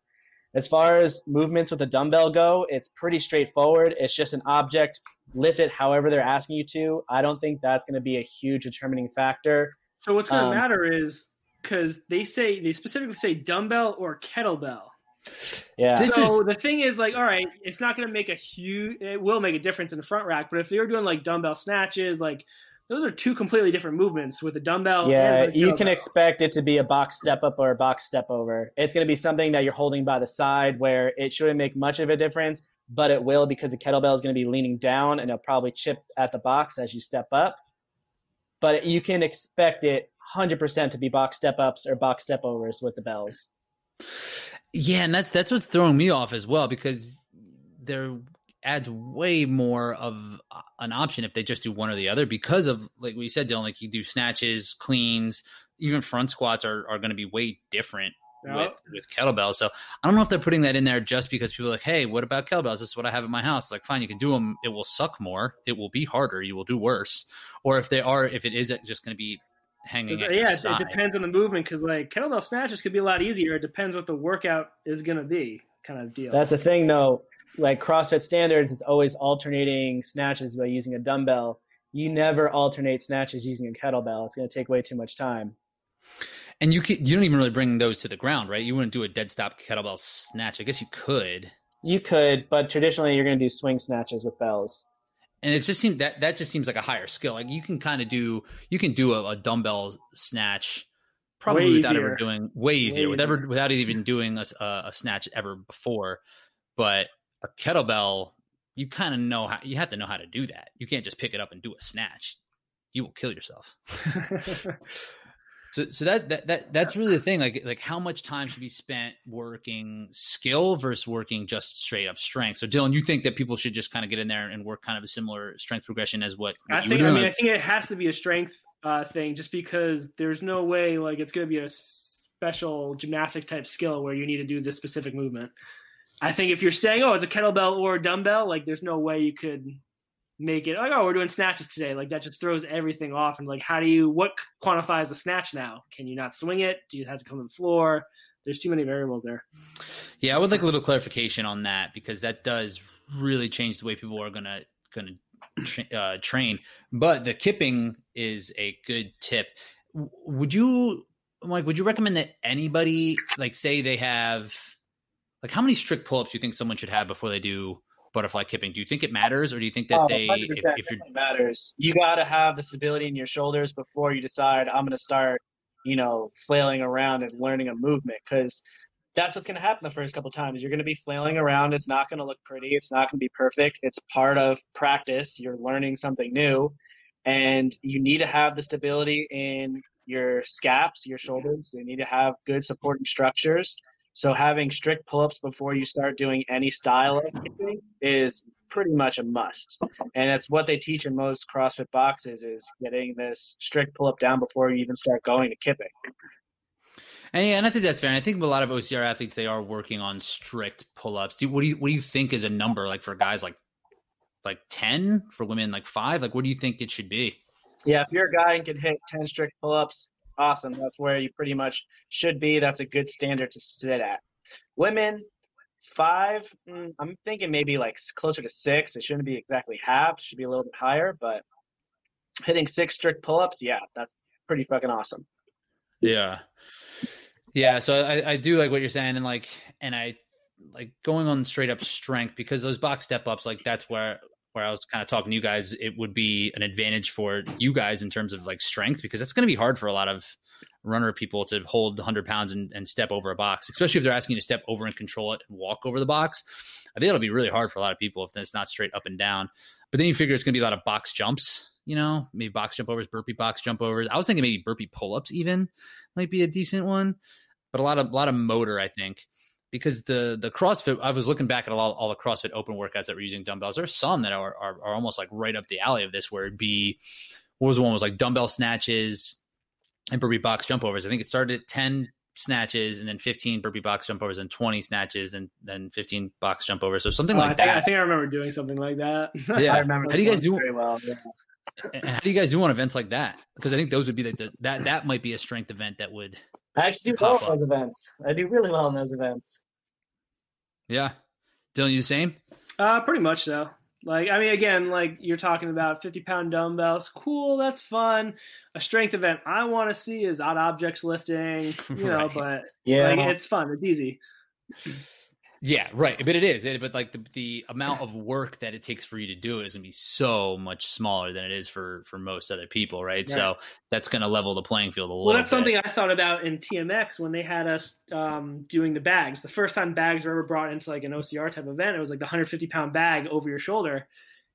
As far as movements with a dumbbell go, it's pretty straightforward. It's just an object, lift it however they're asking you to. I don't think that's going to be a huge determining factor. so what's going to Um, matter is because they say they specifically say dumbbell or kettlebell. Yeah. So is- the thing is, like, all right, it's not going to make a huge. It will make a difference in the front rack, but if you're doing like dumbbell snatches, like those are two completely different movements with a dumbbell. Yeah, and a you can expect it to be a box step up or a box step over. It's going to be something that you're holding by the side where it shouldn't make much of a difference, but it will because the kettlebell is going to be leaning down and it'll probably chip at the box as you step up. But you can expect it 100% to be box step ups or box step overs with the bells. Yeah, and that's that's what's throwing me off as well because there adds way more of an option if they just do one or the other because of like we said, Dylan, like you do snatches, cleans, even front squats are, are going to be way different Yeah. with with kettlebells. So I don't know if they're putting that in there just because people are like, hey, what about kettlebells? This is what I have in my house. It's like, fine, you can do them. It will suck more. It will be harder. You will do worse. Or if they are, if it is just going to be hanging. at yeah, it, it side. depends on the movement because like kettlebell snatches could be a lot easier. It depends what the workout is going to be, kind of deal. That's the thing though. Like CrossFit standards, it's always alternating snatches by using a dumbbell. You never alternate snatches using a kettlebell. It's going to take way too much time. And you can, you don't even really bring those to the ground, right? You wouldn't do a dead stop kettlebell snatch. I guess you could. You could, but traditionally you're going to do swing snatches with bells. And it just seems that that just seems like a higher skill. Like you can kind of do you can do a, a dumbbell snatch probably Way without easier. ever doing way easier, Way with ever without even doing a- a snatch ever before. But a kettlebell, you kind of know how you have to know how to do that. You can't just pick it up and do a snatch. You will kill yourself. So, so that, that that that's really the thing. Like, like how much time should be spent working skill versus working just straight up strength? So, Dylan, you think that people should just kind of get in there and work kind of a similar strength progression as what, I think. I mean, I think it has to be a strength uh, thing, just because there's no way like it's going to be a special gymnastic type skill where you need to do this specific movement. I think if you're saying, "Oh, it's a kettlebell or a dumbbell," like there's no way you could make it like, "Oh, we're doing snatches today." Like that just throws everything off. And like, how do you what quantifies the snatch now? Can you not swing it? Do you have to come to the floor? There's too many variables there. yeah, I would like a little clarification on that because that does really change the way people are gonna gonna tra- uh, train. But the kipping is a good tip. Would you, like? Would you recommend that anybody, like, say they have, like, how many strict pull-ups do you think someone should have before they do butterfly kipping? Do you think it matters, or do you think that Oh, they, if, if you're matters. You got to have the stability in your shoulders before you decide I'm going to start, you know, flailing around and learning a movement because that's what's going to happen the first couple times. You're going to be flailing around. It's not going to look pretty. It's not going to be perfect. It's part of practice. You're learning something new, and you need to have the stability in your scaps, your shoulders. You need to have good supporting structures. So having strict pull-ups before you start doing any style of kipping is pretty much a must. And that's what they teach in most CrossFit boxes is getting this strict pull-up down before you even start going to kipping. And yeah, and I think that's fair. And I think a lot of OCR athletes they are working on strict pull-ups. Do what do you what do you think is a number like for guys like like ten for women like five? Like what do you think it should be? Yeah, if you're a guy and can hit 10 strict pull-ups, awesome. That's where you pretty much should be. That's a good standard to sit at. Women, five, mm, I'm thinking maybe like closer to six. It shouldn't be exactly half. It should be a little bit higher, but hitting six strict pull-ups, yeah, that's pretty fucking awesome. Yeah. Yeah, so I, I do like what you're saying, and like, and I like going on straight up strength because those box step ups, like that's where where I was kind of talking to you guys. It would be an advantage for you guys in terms of like strength because it's going to be hard for a lot of runner people to hold 100 pounds and, and step over a box, especially if they're asking you to step over and control it and walk over the box. I think it'll be really hard for a lot of people if it's not straight up and down. But then you figure it's going to be a lot of box jumps, you know, maybe box jump overs, burpee box jump overs. I was thinking maybe burpee pull ups even might be a decent one, but a lot of a lot of motor, I think, because the the CrossFit. I was looking back at all, all the CrossFit Open workouts that were using dumbbells. There's some that are, are are almost like right up the alley of this, where it'd be what was the one was like dumbbell snatches and burpee box jump overs. I think it started at ten snatches and then 15 burpee box jump overs and 20 snatches and then 15 box jump overs. So something Oh, like I, think, that. I think I remember doing something like that. Yeah. I remember How do you guys do- very well. Yeah. and how do you guys do on events like that? Because I think those would be like the that that might be a strength event that would I actually do well in those events. I do really well in those events. yeah. Dylan, you the same? Uh, pretty much so. Like, I mean, again, like you're talking about 50 pound dumbbells. Cool, that's fun. A strength event I want to see is odd objects lifting, you know, Right. but Yeah. like it's fun. It's easy. Yeah, right. But it is. It, but like the, the amount of work that it takes for you to do it is gonna be so much smaller than it is for for most other people, right? So that's gonna level the playing field a little. Bit. Well, that's bit. something I thought about in TMX when they had us um, doing the bags. The first time bags were ever brought into like an OCR type event, it was like the 150 pound bag over your shoulder.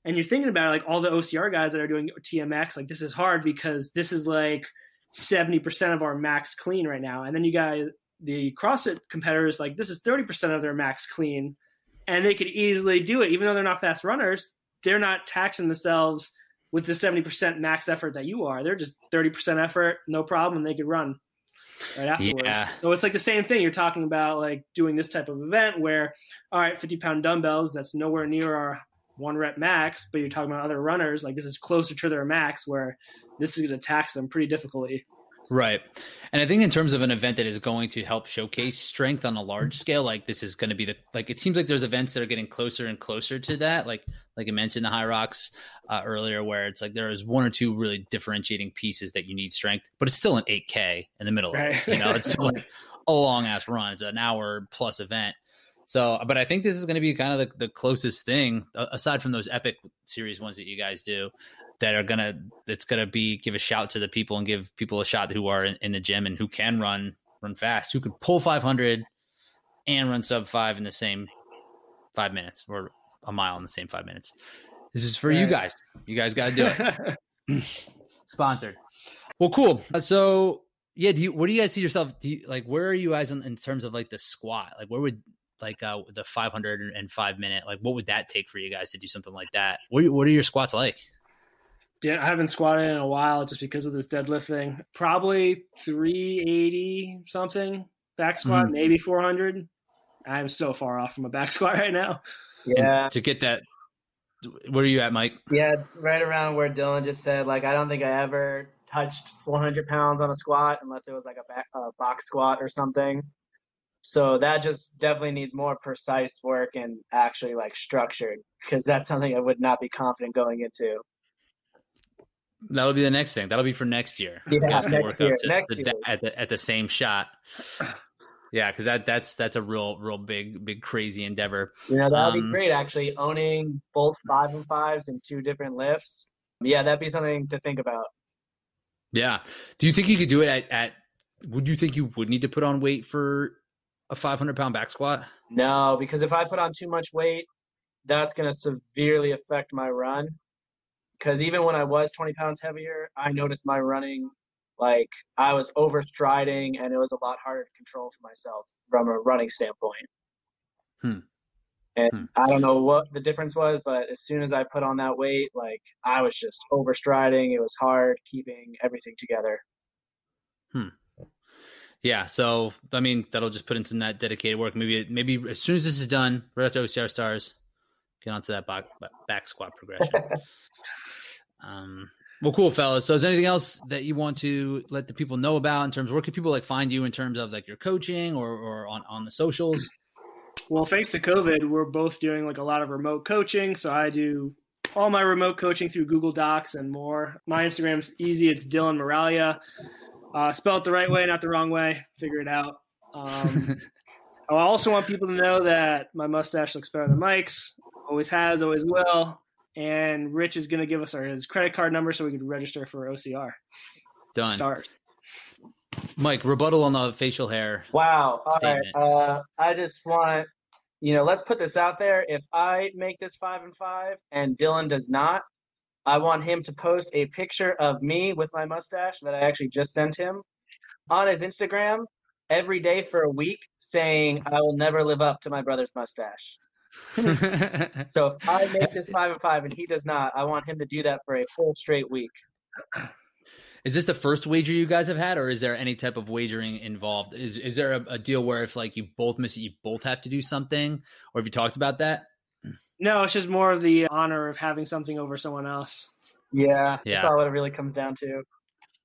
And you're thinking about like all the OCR guys that are doing TMX, like this is hard because this is like 70% of our max clean right now. And then you got the CrossFit competitors, like this is 30% of their max clean. And they could easily do it, even though they're not fast runners, they're not taxing themselves with the 70% max effort that you are. They're just 30% effort, no problem, and they could run right afterwards. Yeah. So it's like the same thing. You're talking about like doing this type of event where, all right, 50 pound dumbbells, that's nowhere near our one rep max, but you're talking about other runners, like this is closer to their max where this is going to tax them pretty difficultly. Right. And I think in terms of an event that is going to help showcase strength on a large scale, like this is going to be the like it seems like there's events that are getting closer and closer to that. Like like I mentioned the HYROX uh, earlier, where it's like there is one or two really differentiating pieces that you need strength, but it's still an 8K in the middle right. of it. You know, it's still like a long ass run. It's an hour plus event. So, but I think this is going to be kind of the, the closest thing aside from those epic series ones that you guys do that are gonna that's gonna be give a shout to the people and give people a shot who are in, in the gym and who can run run fast, who could pull 500 and run sub five in the same five minutes or a mile in the same five minutes. This is for right. you guys. You guys got to do it. Sponsored. Well, cool. So yeah, do you what do you guys see yourself? Do you, like where are you guys in, in terms of like the squat? Like where would like uh the 505 minute like what would that take for you guys to do something like that? What what are your squats like? Yeah, I haven't squatted in a while just because of this deadlift thing. Probably 380 something back squat, mm. maybe 400. I'm so far off from a back squat right now. Yeah. And to get that, where are you at, Mike? Yeah, right around where Dylan just said. Like, I don't think I ever touched 400 pounds on a squat unless it was like a, back, a box squat or something. So that just definitely needs more precise work and actually like structured because that's something I would not be confident going into. That'll be the next thing. That'll be for next year. Yeah, next year. To, next to year. At the at the same shot. Yeah, because that that's that's a real real big big crazy endeavor. You know that would um, be great. Actually, owning both five and fives and two different lifts. Yeah, that'd be something to think about. Yeah. Do you think you could do it at, at would you think you would need to put on weight for a 500 pound back squat? No, because if I put on too much weight, that's going to severely affect my run because even when I was 20 pounds heavier, I noticed my running like I was overstriding and it was a lot harder to control for myself from a running standpoint. Hmm. And hmm. I don't know what the difference was, but as soon as I put on that weight, like I was just overstriding. It was hard keeping everything together. Hmm. Yeah, so I mean that'll just put in some that dedicated work. Maybe maybe as soon as this is done, right after OCR stars, get onto that back back squat progression. Um, well, cool, fellas. So, is there anything else that you want to let the people know about in terms of where can people like find you in terms of like your coaching or, or on, on the socials? Well, thanks to COVID, we're both doing like a lot of remote coaching. So I do all my remote coaching through Google Docs and more. My Instagram's easy. It's Dylan Miraglia. Uh, spell it the right way, not the wrong way. Figure it out. Um, I also want people to know that my mustache looks better than Mike's. Always has, always will and Rich is going to give us our his credit card number so we can register for OCR. Done. Start. Mike, rebuttal on the facial hair. Wow. All statement. right. Uh, I just want, you know, let's put this out there. If I make this five and five and Dylan does not, I want him to post a picture of me with my mustache that I actually just sent him on his Instagram every day for a week saying, I will never live up to my brother's mustache. so if I make this five and five and he does not, I want him to do that for a full straight week. Is this the first wager you guys have had, or is there any type of wagering involved? Is is there a, a deal where if like you both miss it, you both have to do something, or have you talked about that? No, it's just more of the honor of having something over someone else. Yeah, yeah. That's all it really comes down to.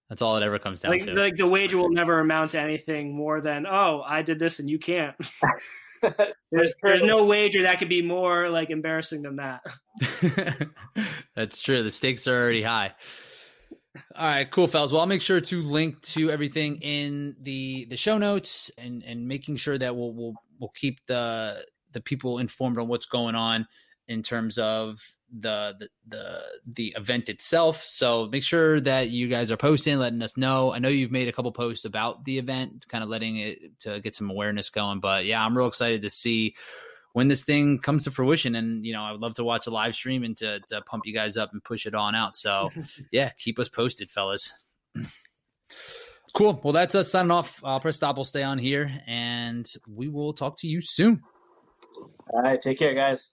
That's all it ever comes down like, to. Like the wager will never amount to anything more than, oh, I did this and you can't. there's there's no wager that could be more like embarrassing than that. That's true. The stakes are already high. All right, cool, fellas. Well, I'll make sure to link to everything in the the show notes and and making sure that we'll we'll we'll keep the the people informed on what's going on in terms of the, the the the event itself. So make sure that you guys are posting, letting us know. I know you've made a couple posts about the event, kind of letting it to get some awareness going. But yeah, I'm real excited to see when this thing comes to fruition. And you know, I would love to watch a live stream and to, to pump you guys up and push it on out. So yeah, keep us posted, fellas. Cool. Well, that's us signing off. I'll press stop. We'll stay on here, and we will talk to you soon. All right. Take care, guys.